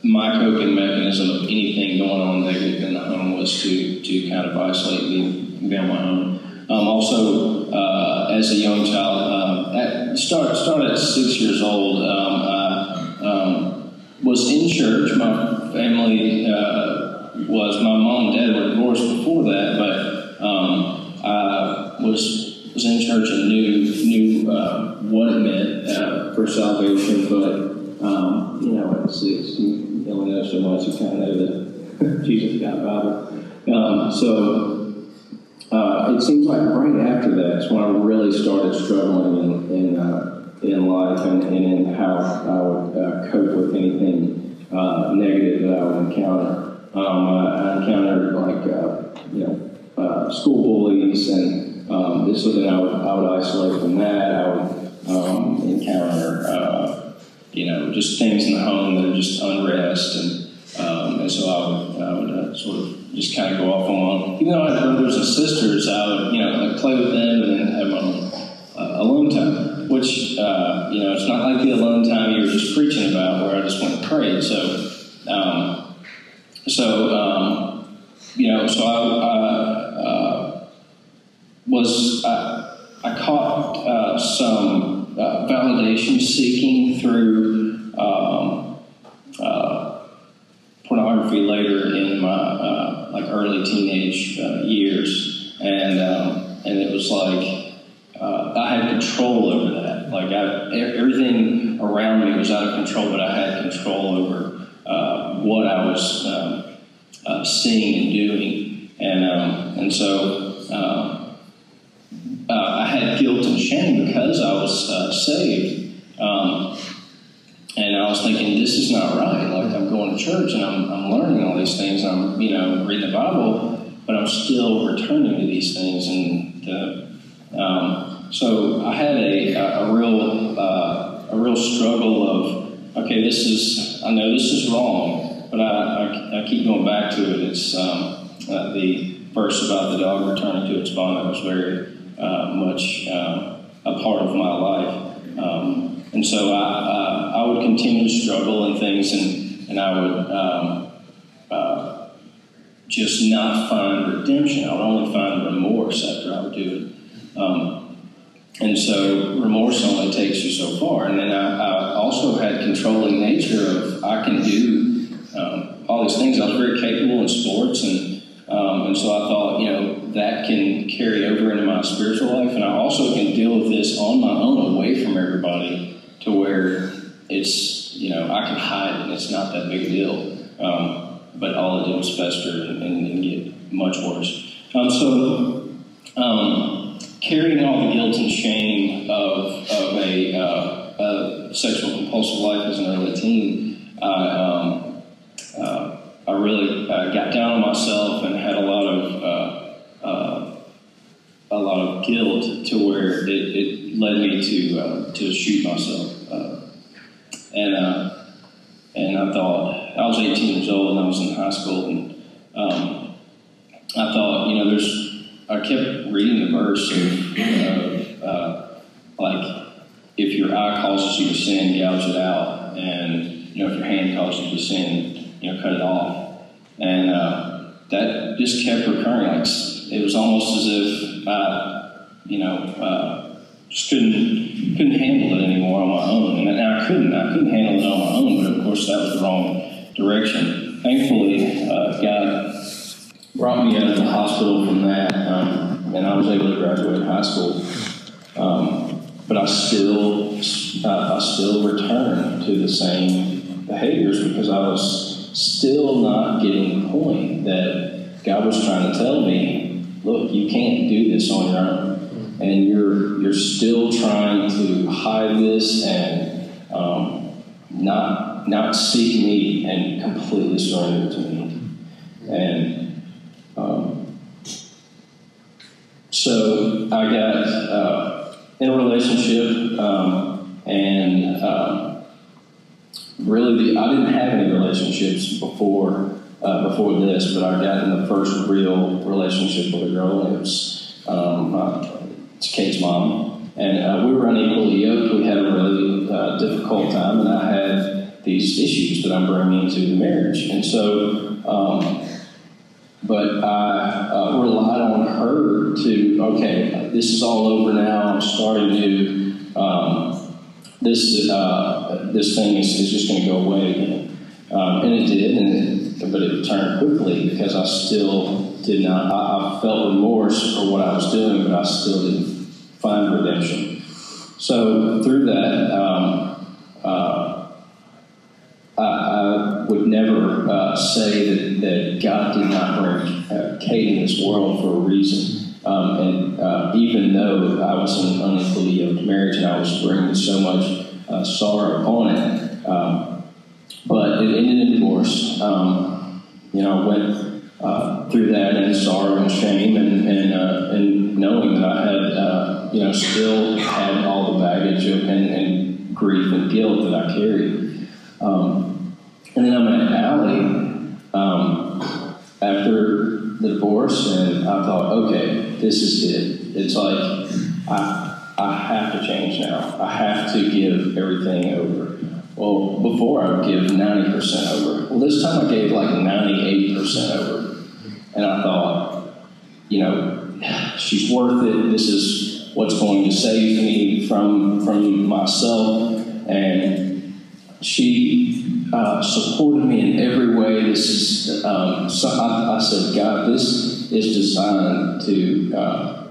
my coping mechanism of anything going on negative in the home was to, to kind of isolate me, be, on my own. Um, also, uh, as a young child, um, at, start, at six years old, um, I um, was in church. My family uh, was, my mom and dad were divorced before that, but um, I was, was in church and knew, knew uh, what it meant uh, for salvation, but, um, you know, at six, you only know so much, you kind of know that Jesus got Bible. so, uh, it seems like right after that is when I really started struggling in in, uh, in life and, and, in how I would uh, cope with anything uh, negative that I would encounter. Um, I, encountered like uh, you know uh, school bullies, and um, this was then I would I would isolate from that. I would um, encounter you know just things in the home that are just unrest and um, and so I would, I would uh, sort of just kind of go off on Even though I had brothers and sisters, I would, you know, I'd play with them and then have my uh, alone time, which, uh, you know, it's not like the alone time you were just preaching about where I just went and prayed. So, um, so, um, you know, so I, uh, was, I, I caught uh, some uh, validation seeking through um, pornography later in my uh, like early teenage uh, years, and um, and it was like uh, I had control over that. Like I, everything around me was out of control, but I had control over uh, what I was um, uh, seeing and doing. and um, and so uh, I had guilt and shame because I was uh, saved, um, and I was thinking this is not right. Like I'm going to church and I'm, I'm learning all these things. I'm you know reading the Bible, but I'm still returning to these things, and the, um, so I had a, a, a real uh, a real struggle of okay, this is I know this is wrong, but I, I, I keep going back to it. It's um, uh, the verse about the dog returning to its vomit was very uh, much um, a part of my life. Um, and so I, uh, I would continue to struggle in things, and, and I would um, uh, just not find redemption. I would only find remorse after I would do it. Um, and so remorse only takes you so far. And then I, I also had controlling nature of I can do um, all these things. I was very capable in sports, and um, and so I thought, you know, that can carry over into my spiritual life, and I also can deal with this on my own, away from everybody, to where it's, you know, I can hide and it's not that big a deal. Um, but all it did was fester and, and, and get much worse. Um, so, um, carrying all the guilt and shame of, of a, uh, a sexual compulsive life as an early teen, uh, um, I really uh, got down on myself and had a lot of uh, uh, a lot of guilt to where it, it led me to uh, to shoot myself. And and I thought I was 18 years old and I was in high school and um, I thought you know there's I kept reading the verse of uh, like if your eye causes you to sin, gouge it out, and you know if your hand causes you to sin, you know cut it off, and uh, that just kept recurring. Like it was almost as if I, you know, uh, just couldn't couldn't handle it anymore on my own, and I couldn't I couldn't handle it on my own. But of course, that was the wrong direction. Thankfully, uh, God brought me out of the hospital from that, um, and I was able to graduate high school. Um, but I still, uh, I still return to the same behaviors because I was still not getting the point that God was trying to tell me, look, you can't do this on your own, and you're you're still trying to hide this and um, not not seek me and completely surrender to me, and um, so I got uh, in a relationship, um, and um, really, the, I didn't have any relationships before uh, before this, but I got in the first real relationship with a girl. And it was um, uh, Kate's mom, and uh, we were unequally yoked. We had a really uh, difficult time, and I had these issues that I'm bringing to the marriage, and so. Um, but I uh, relied on her to okay, this is all over now. I'm starting to um, this uh, this thing is, is just going to go away again, um, and it did, and it, but it turned quickly because I still did not. I, I felt remorse for what I was doing, but I still didn't find redemption. So through that. Um, uh, I, I would never uh, say that, that God did not bring uh, Kate in this world for a reason. Um, and uh, even though I was in an yoked marriage and I was bringing so much uh, sorrow upon it, um, but it ended in divorce. Um, you know, I went uh, through that in sorrow and shame and, and, uh, and knowing that I had, you know, still had all the baggage of, and, and grief and guilt that I carried. Um, and then I met Allie um, after the divorce, and I thought, okay, this is it. It's like I, I have to change now. I have to give everything over. Well, before I would give 90% over. Well, this time I gave like 98% over. And I thought, you know, she's worth it. This is what's going to save me from, from myself. And she uh, supported me in every way. This is, um, so I, I, said, God, this is designed to uh,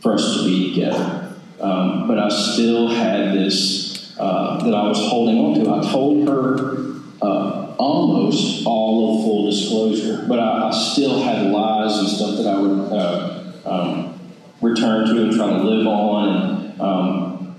for us to be together. Um, but I still had this uh, that I was holding on to. I told her uh, almost all of full disclosure, but I, I, still had lies and stuff that I would uh, um, return to and try to live on and, um,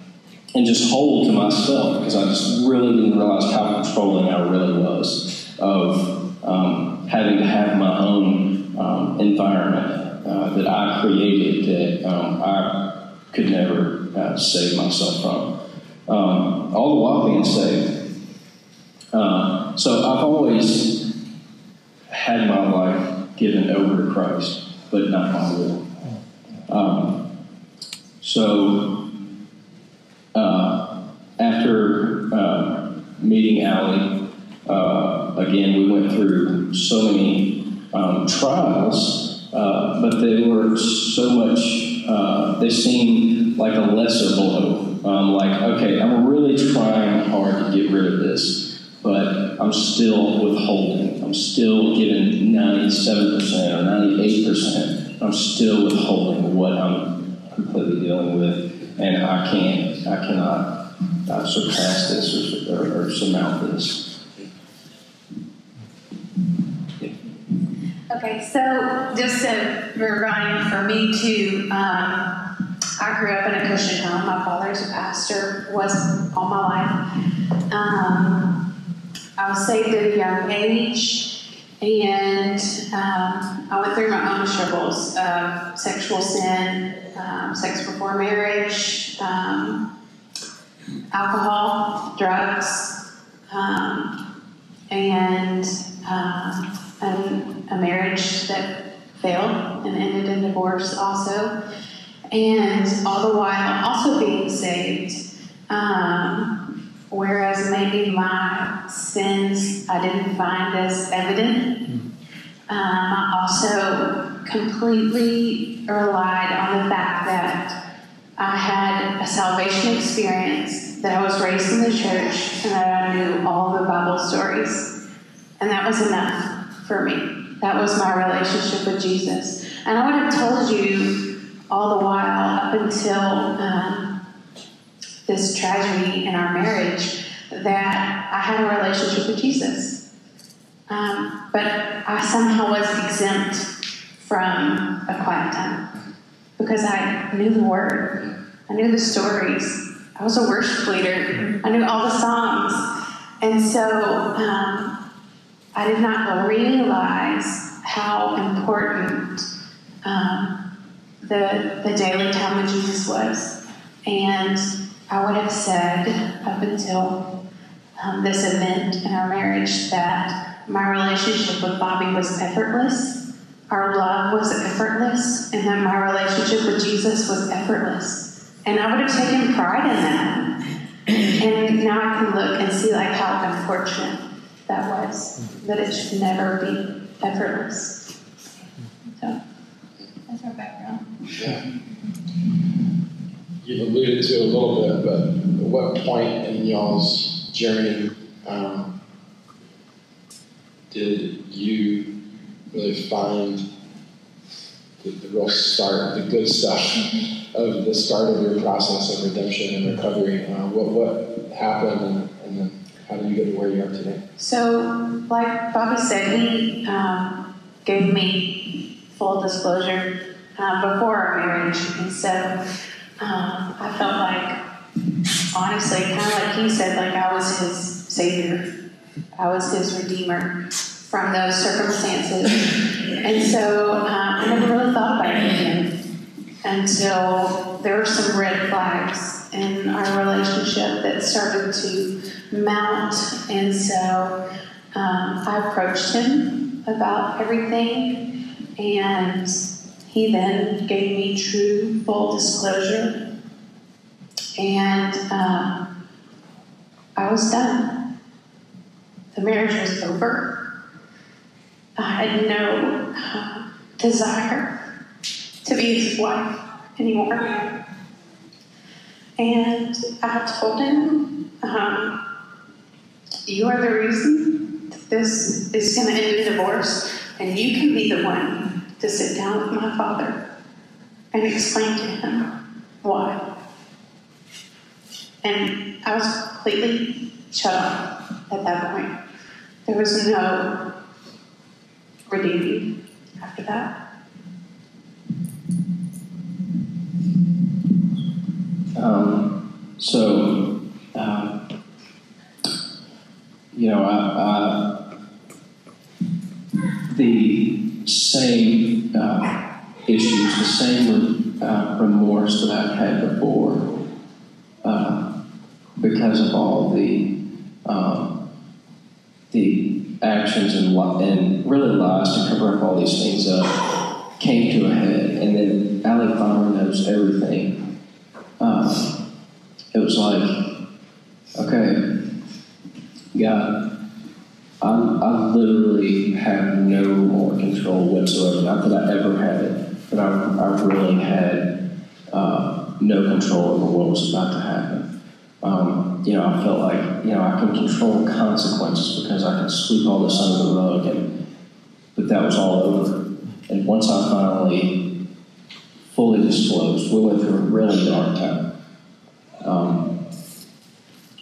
and just hold to myself because I just really didn't realize how controlling I really was of um, having to have my own um, environment uh, that I created that um, I could never uh, save myself from, um, all the while being saved. Uh, so I've always had my life given over to Christ, but not my will. Um, so uh, after uh, meeting Allie, uh, again, we went through so many um, trials, uh, but they were so much, uh, they seemed like a lesser blow. Um, like, okay, I'm really trying hard to get rid of this but I'm still withholding. I'm still giving 97% or 98%. I'm still withholding what I'm completely dealing with, and I can't, I cannot uh, surpass this or, or, or surmount this. Okay, so just to remind for me too, um, I grew up in a Christian home. My father's a pastor, was all my life. Um, I was saved at a young age, and um, I went through my own struggles of sexual sin, um, sex before marriage, um, alcohol, drugs, um, and, and a marriage that failed and ended in divorce also. And all the while also being saved. Um, whereas maybe my sins I didn't find as evident. Um, I also completely relied on the fact that I had a salvation experience, that I was raised in the church, and that I knew all the Bible stories. And that was enough for me. That was my relationship with Jesus. And I would have told you all the while up until um, this tragedy in our marriage that I had a relationship with Jesus. Um, but I somehow was exempt from a quiet time because I knew the word, I knew the stories. I was a worship leader, I knew all the songs. And so um, I did not realize how important um, the, the daily time with Jesus was. And I would have said up until um, this event in our marriage that my relationship with Bobby was effortless, our love was effortless, and that my relationship with Jesus was effortless. And I would have taken pride in that. And now I can look and see like how unfortunate that was, that it should never be effortless. So that's our background. Yeah you alluded to a little bit, but at what point in y'all's journey um, did you really find the, the, real start, the good stuff of the start of your process of redemption and recovery? Uh, what, what happened and, and, then how did you get to where you are today? So, like Bobby said, he um, gave me full disclosure uh, before our marriage. And so um, I felt like, honestly, kind of like he said, like I was his savior. I was his redeemer from those circumstances. And so uh, I never really thought about it again until there were some red flags in our relationship that started to mount. And so um, I approached him about everything and he then gave me true, full disclosure, and uh, I was done. The marriage was over. I had no uh, desire to be his wife anymore. And I told him, um, You are the reason this is going to end in divorce, and you can be the one to sit down with my father and explain to him why. And I was completely shut off at that point. there was no redeeming after that. Um, so, uh, you know, I, I, the same uh, issues, the same uh, remorse that I've had before, uh, because of all the um, the actions and, and really lies to cover up all these things up, came to a head, and then Allie finally knows everything. Um, it was like, okay, God, I, I literally have no more control whatsoever. Not that I ever had it, but I, I really had uh, no control over what was about to happen. Um, you know, I felt like, you know, I can control consequences because I can sweep all this under the rug, and but that was all over. And once I finally fully disclosed, we went through a really dark time. Um,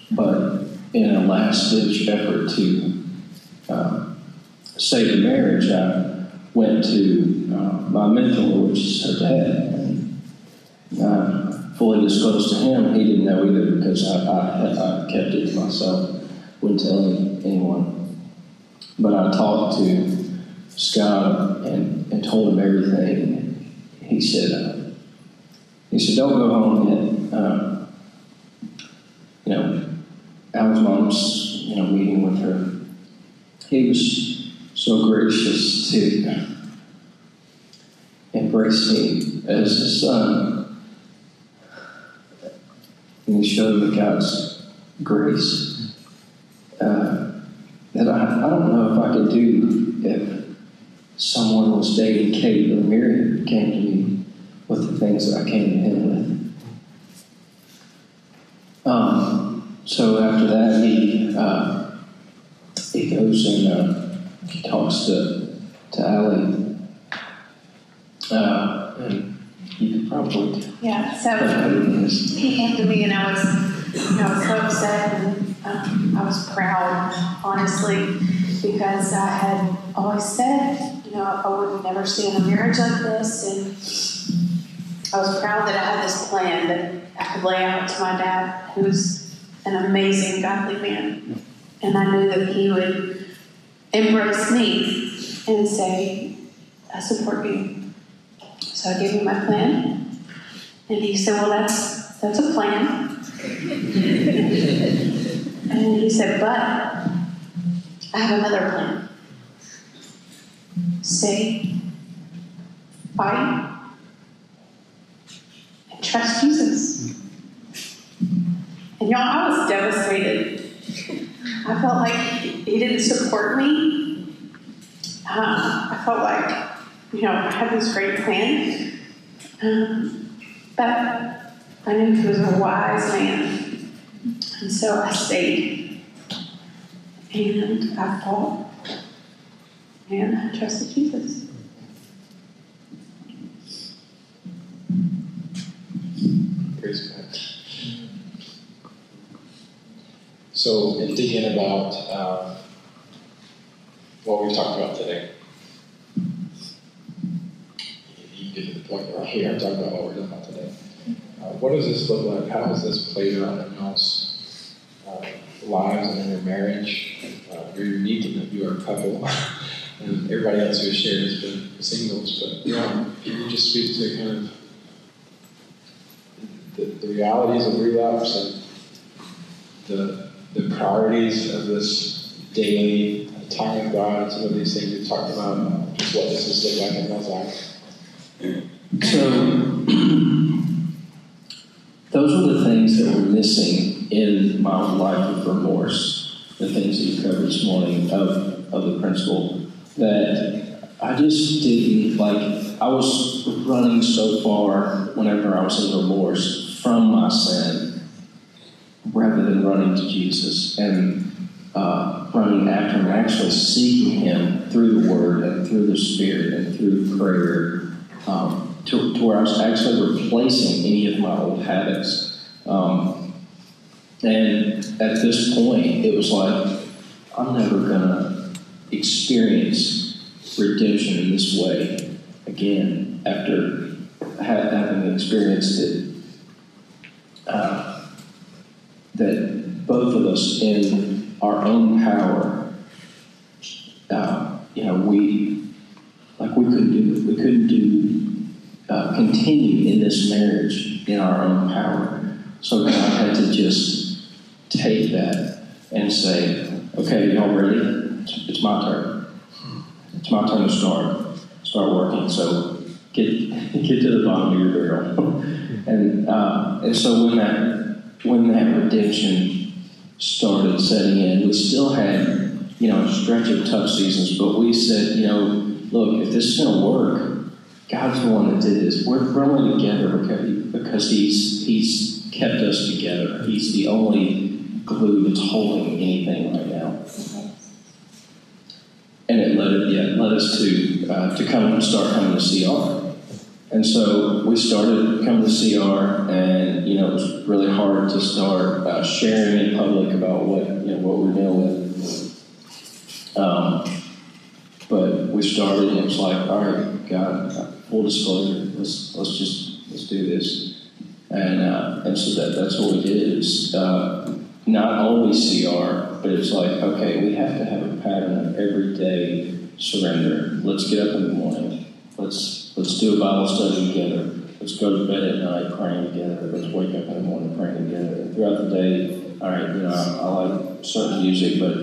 but in a last ditch effort to uh, save the marriage, I went to uh, my mentor, which is her dad, and uh, fully disclosed to him. He didn't know either because I, I, I kept it to myself, wouldn't tell anyone. But I talked to Scott and, and told him everything. He said, uh, he said, don't go home yet. Uh, you know, Al's mom's, you know, meeting with her. He was so gracious to embrace me as his son. And he showed me God's grace uh, that I, I don't know if I could do if someone was dating Kate or Miriam came to me with the things that I came to him with. Um, so after that, he uh, he goes and uh, he talks to to Allie, uh, and you could probably Yeah, so tell me this. he came to me and I was, you know, I was so upset and um, I was proud, honestly, because I had always said, you know, I would never stay in a marriage like this, and I was proud that I had this plan that I could lay out to my dad, who's an amazing, godly man, and I knew that he would embrace me and say, "I support you." So I gave him my plan, and he said, Well, that's, that's a plan. and he said, But I have another plan. Stay, fight, trust Jesus. And y'all, I was devastated. I felt like he didn't support me. Um, I felt like, you know, I had this great plan. Um, but I knew he was a wise man. And so I stayed. And I fought. And I trusted Jesus. Praise God. So, in thinking about um, what we've talked about today, you get to the point right here. I'm talking about what we're talking about today. Uh, what does this look like? How has this played out in y'all's uh, lives and in your marriage? Uh, you're unique in that you are a couple, and everybody else who has shared has been singles. But yeah, can you just speak to kind of the, the realities of relapse and the, the priorities of this daily time with God some of these things we talked about, just what this looked like in my life. So, those are the things that were missing in my life of remorse, the things that you covered this morning of, of the principle that I just didn't like. I was running so far whenever I was in remorse from my sin rather than running to Jesus and uh, running after Him, actually seeking Him through the Word and through the Spirit and through prayer. Um, to, to where I was actually replacing any of my old habits. Um, and at this point, it was like, I'm never gonna experience redemption in this way again after having experienced it. Uh, that both of us, in our own power, uh, you know, we like we couldn't do we couldn't do uh, continue in this marriage in our own power. So God had to just take that and say, "Okay, y'all ready? It's my turn. It's my turn to start start working. So get get to the bottom of your barrel." and uh, and so when that when that redemption started setting in, we still had you know a stretch of tough seasons, but we said, you know, look, if this is going to work, God's the one that did this. We're growing together because, He's He's kept us together. He's the only glue that's holding anything right now. And it led yeah, led us to uh, to come and start coming to CR. And so we started coming to CR, and you know it was really hard to start uh, sharing in public about what you know what we're dealing with. Um, but we started, and it was like, all right, God, full disclosure, let's let's just let's do this, and uh, and so that that's what we did. Is uh, not only CR, but it's like, okay, we have to have a pattern of everyday surrender. Let's get up in the morning. Let's Let's do a Bible study together. Let's go to bed at night praying together. Let's wake up in the morning praying together. And throughout the day, all right, you know, I, I like certain music, but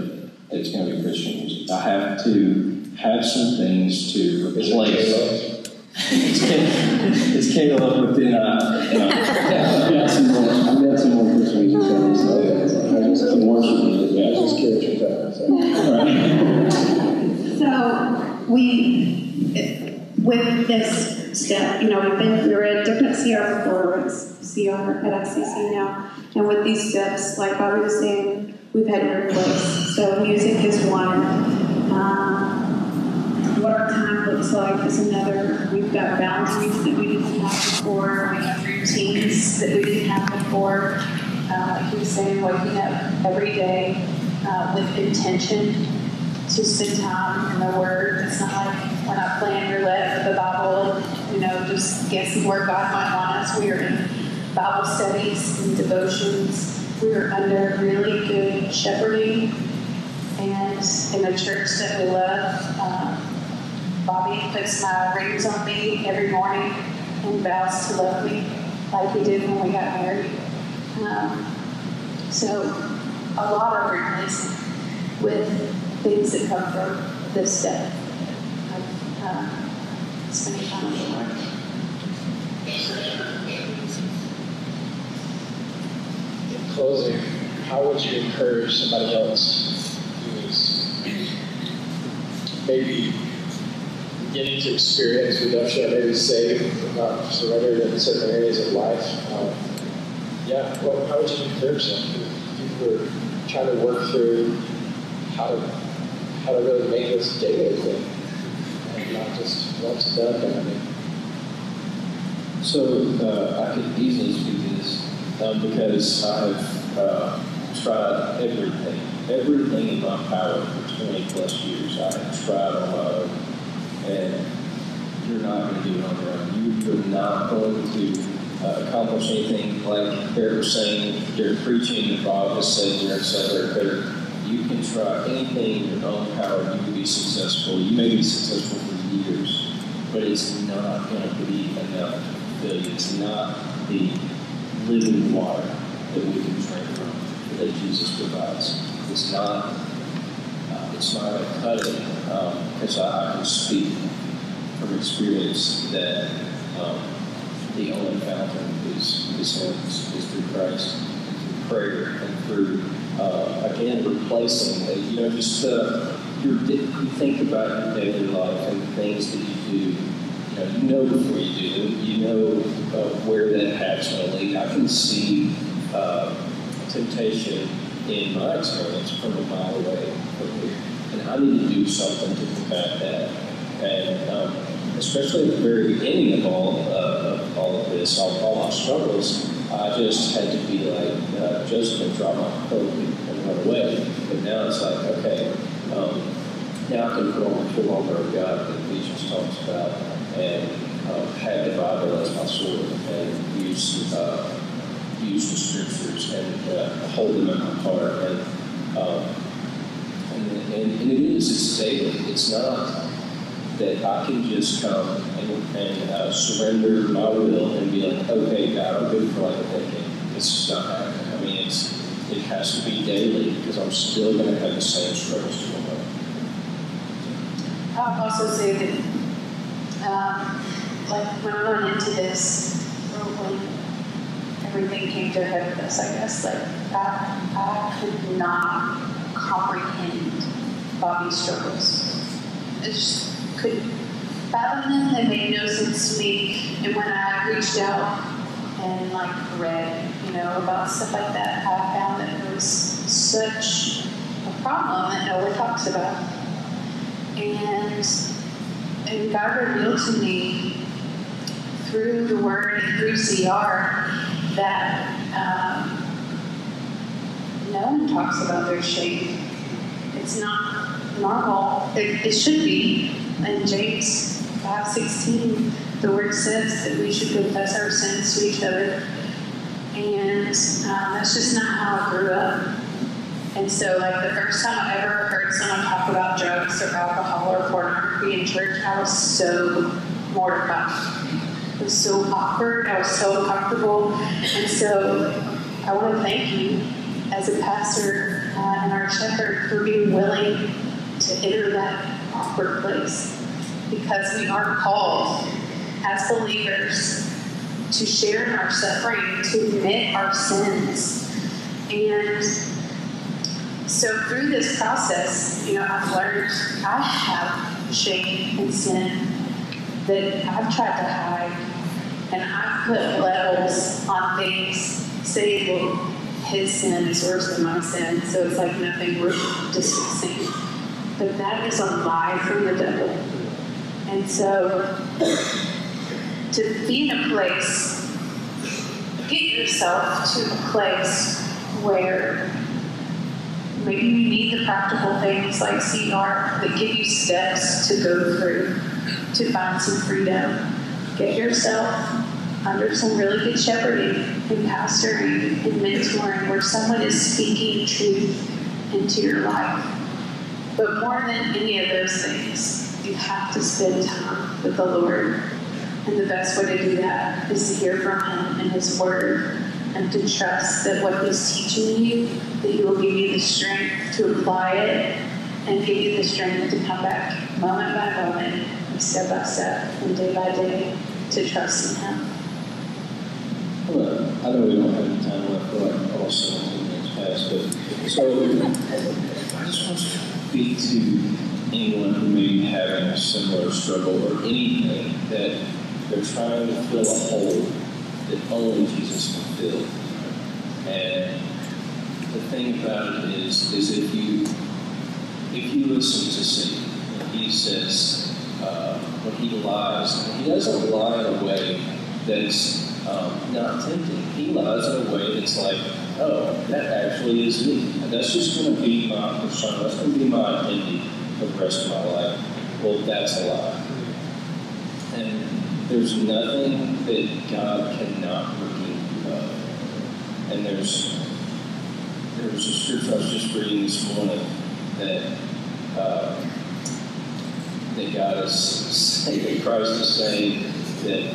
it's going to be Christian music. I have to have some things to replace. it's Caleb, but then uh, you know, I've got some more. I've got some more Christian music coming, so I just some worship music. Yeah, just curious what So. so we with this step, you know, we've been, we were at different CR before, we're at CR at FCC now, and with these steps, like Bobby was saying, we've had to replace. So music is one. Um, what our time looks like is another. We've got boundaries that we didn't have before. We have routines that we didn't have before. Uh, he was saying waking up every day uh, with intention to spend time in the Word. It's not like we're not playing roulette with the Bible you know, just guessing where God might want us. We are in Bible studies and devotions. We are under really good shepherding and in a church that we love. Uh, Bobby puts my rings on me every morning and vows to love me like he did when we got married. Um, so a lot of replacing with things that come from this uh, spending time the Lord. In closing, how would you encourage somebody else who is maybe beginning to experience redemption, maybe saved, not surrendered in certain areas of life? Um, yeah, well, how would you encourage them? People are trying to work through how to how to really make this daily thing and not just once done kind of thing. So uh, I could easily speak this um, because I have uh, tried everything, everything in my power for 20 plus years. I have tried on my own, and you're not going to do it on your own. You, are not going to uh, accomplish anything like they're saying, they're preaching, Bob has said etc. They're you can try anything in your own power, you can be successful. You may be successful for years, but it's not going to be enough. It's not the living water that we can drink from that Jesus provides. It's not. Uh, it's not a cutting because um, I, I, can speak from experience that um, the only fountain is is, is through Christ, through prayer, and through uh, again, replacing, it. you know, just uh, you think about your daily life and the things that you do. You know, you know before you do them. You know uh, where that path's going to lead. I can see uh, temptation in my experience from a mile away from here, and I need to do something to combat that. And um, especially at the very beginning of all uh, of all of this, all, all my struggles, I just had to be like Joseph and drop my coat and, run away. But now it's like, okay, um, now I can put on the full armor of God that Ephesians talks about and uh, have the Bible as my sword and use uh, use the scriptures and uh, hold them in my heart and, um, and, and and it is it's daily. It's not that I can just come and, uh, surrender my will and be like, okay, God, I'm good for like a decade. It's just not happening. I mean, it's it has to be daily because I'm still going to have the same struggles to I would also say that, um, like when I went into this, when everything came to a head with us, I guess, like I, I could not comprehend Bobby's struggles. I just couldn't fathom them. Made no sense to me. And when I reached out and like read, you know, about stuff like that, I found that there was such a problem that no one talks about. And and God revealed to me through the Word and through CR that um, no one talks about their shame. It's not normal. It, it should be. And James five sixteen, the Word says that we should confess our sins to each other, and um, that's just not how I grew up. And so, like the first time I ever heard someone talk about drugs or alcohol or pornography in church, I was so mortified. It was so awkward. I was so uncomfortable. And so, I want to thank you as a pastor uh, and our shepherd for being willing to enter that awkward place because we are called as believers to share in our suffering, to admit our sins. And so through this process, you know, I've learned I have shame and sin that I've tried to hide. And I've put labels on things saying, well, his sin is worse than my sin, so it's like nothing worth discussing. But that is a lie from the devil. And so to be in a place, get yourself to a place where maybe you need the practical things like CR that give you steps to go through to find some freedom. Get yourself under some really good shepherding and pastoring and mentoring where someone is speaking truth into your life. But more than any of those things, you have to spend time with the Lord. And the best way to do that is to hear from Him and His Word and to trust that what He's teaching you, that He will give you the strength to apply it and give you the strength to come back moment by moment, step by step, and day by day to trust in Him. Well, I know we don't have any time left, but like also past, but so I just want to speak to anyone who may be having a similar struggle or anything that they're trying to fill a hole that only Jesus can fill. And the thing about it is, is if you if you listen to Satan, he says uh, when he lies, he doesn't lie in a way that's um, not tempting. He lies in a way that's like, oh, that actually is me. That's just going to be my persona. That's going to be my identity for the rest of my life. Well, that's a lie. And there's nothing that God cannot redeem you of. And there's there's a scripture I was just reading this morning that uh, that God is saying, that Christ is saying that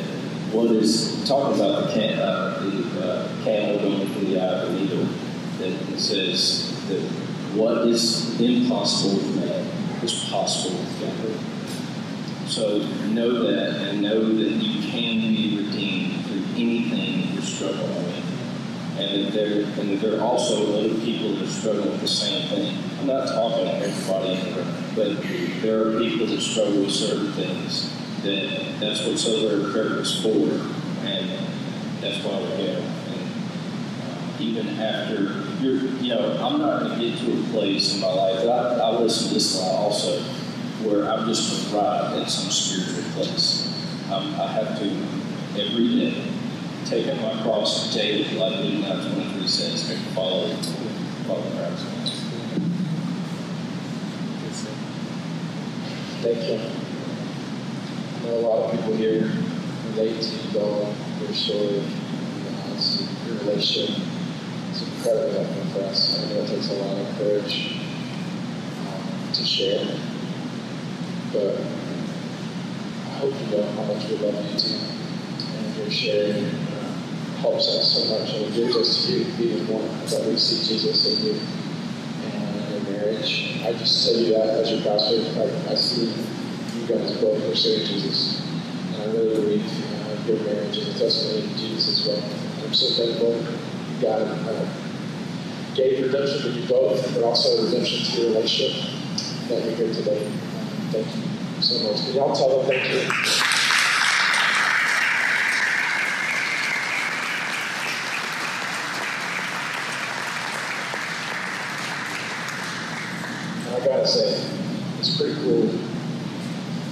what is talking about the, cam, uh, the uh, camel going through the eye of the needle, that it says that what is impossible with is possible with God. So know that and know that you can be redeemed through anything you're struggling with. And there and there are also other people that struggle with the same thing. I'm not talking to everybody in but there are people that struggle with certain things that that's what Sober Prayer is for, and that's why we're here. And uh, even after you're, you know, I'm not going to get to a place in my life. I, I listen to this a lot also, where I'm just arrived at some spiritual place. Um, I have to every day take up my cross daily, like Luke 9 23 says, and follow, follow Christ. thank Him. I know a lot of people here relate to you, Bella, your story, your relationship. Incredibly helpful for us. I know it takes a lot of courage um, to share, but I hope you know how much we love you too. And your sharing uh, helps us so much and gives us you even more that we see Jesus in you and your marriage. I just tell you that as your pastor. I, I see you guys both pursuing Jesus. And I really believe uh, your marriage is a testimony to Jesus as well. I'm so thankful God uh, gave redemption to you both, but also redemption to your relationship that you're here today. Thank you so much. Can y'all tell them thank you? I gotta say, it's pretty cool.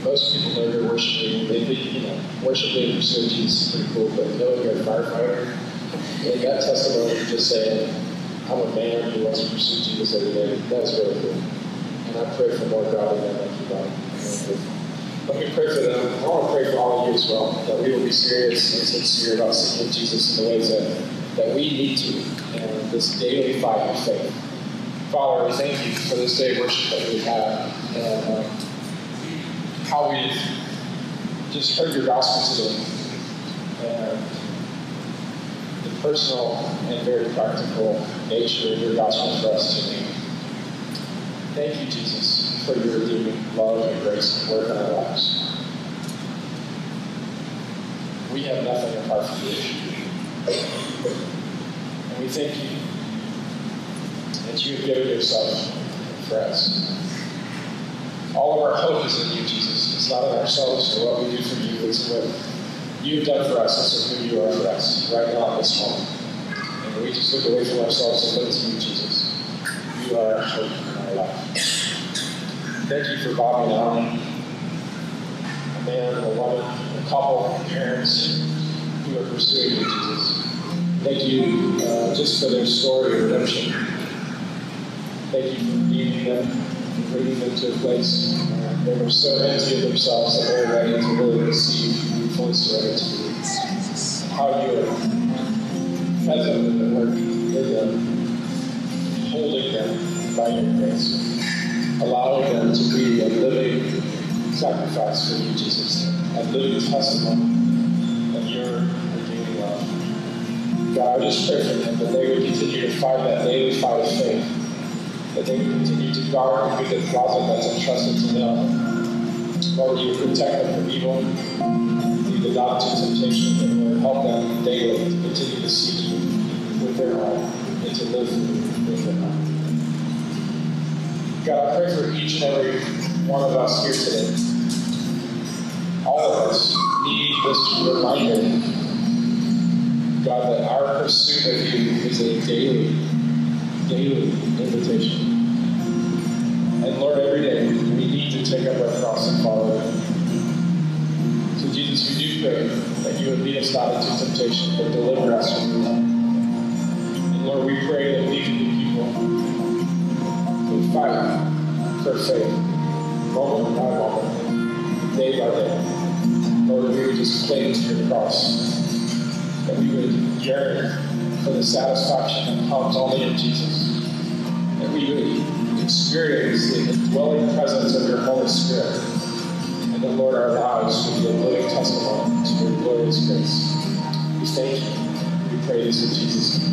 Most people know you're worshiping, they think, you know, worshiping and pursuing is pretty cool, but knowing you're a firefighter, and that testimony of just saying, I'm a man who wants to pursue Jesus every day, that's really cool. And I pray for more godly men like you, God. Let me pray for them. I want to pray for all of you as well, that we will be serious and sincere about seeking Jesus in the ways that, that we need to, and this daily fight of faith. Father, we thank you for this day of worship that we have and um, how we've just heard your gospel today and the personal and very practical nature of your gospel for us today. Thank you, Jesus, for your redeeming love and grace and work in our lives. We have nothing apart from you. And we thank you that you have given yourself for us. All of our hope is in you, Jesus. It's not in ourselves or what we do for you, it's what you've done for us and so who you are for us right now this moment. And we just look away from ourselves and look to you, Jesus. You are our hope in our life. Thank you for Bobby and Allie, a man a woman, a couple, parents who are pursuing you, Jesus. Thank you uh, just for their story of redemption. Thank you for leading them and bringing them to a place where they were so empty of themselves that they were ready to really receive and fully surrender to you. And how you are present in the work with them, holding them by your grace, allowing them to be a living sacrifice for you, Jesus, a living testimony of your redeeming love. God, I just pray for them that they would continue to fight that daily fight of faith that they would continue to guard and be the closet that's entrusted to them. Lord, you protect them from evil, them not to temptation, and Lord, help them daily to continue to seek you with their heart and to live with their heart. God, I pray for each and every one of us here today. All of us need this reminder, God, that our pursuit of you is a daily daily invitation. And Lord, every day we need to take up our cross and follow. So Jesus, we that you would lead us not into temptation, but deliver us from evil. And Lord, we pray that we can be people who fight for faith, moment by moment, day by day. Lord, we would just cling to your cross. That we would yearn for the satisfaction that comes only in Jesus. That we would experience the indwelling presence of your Holy Spirit. That, Lord, our lives would be a living testimony to your glorious grace. We thank you. We pray this in Jesus' name.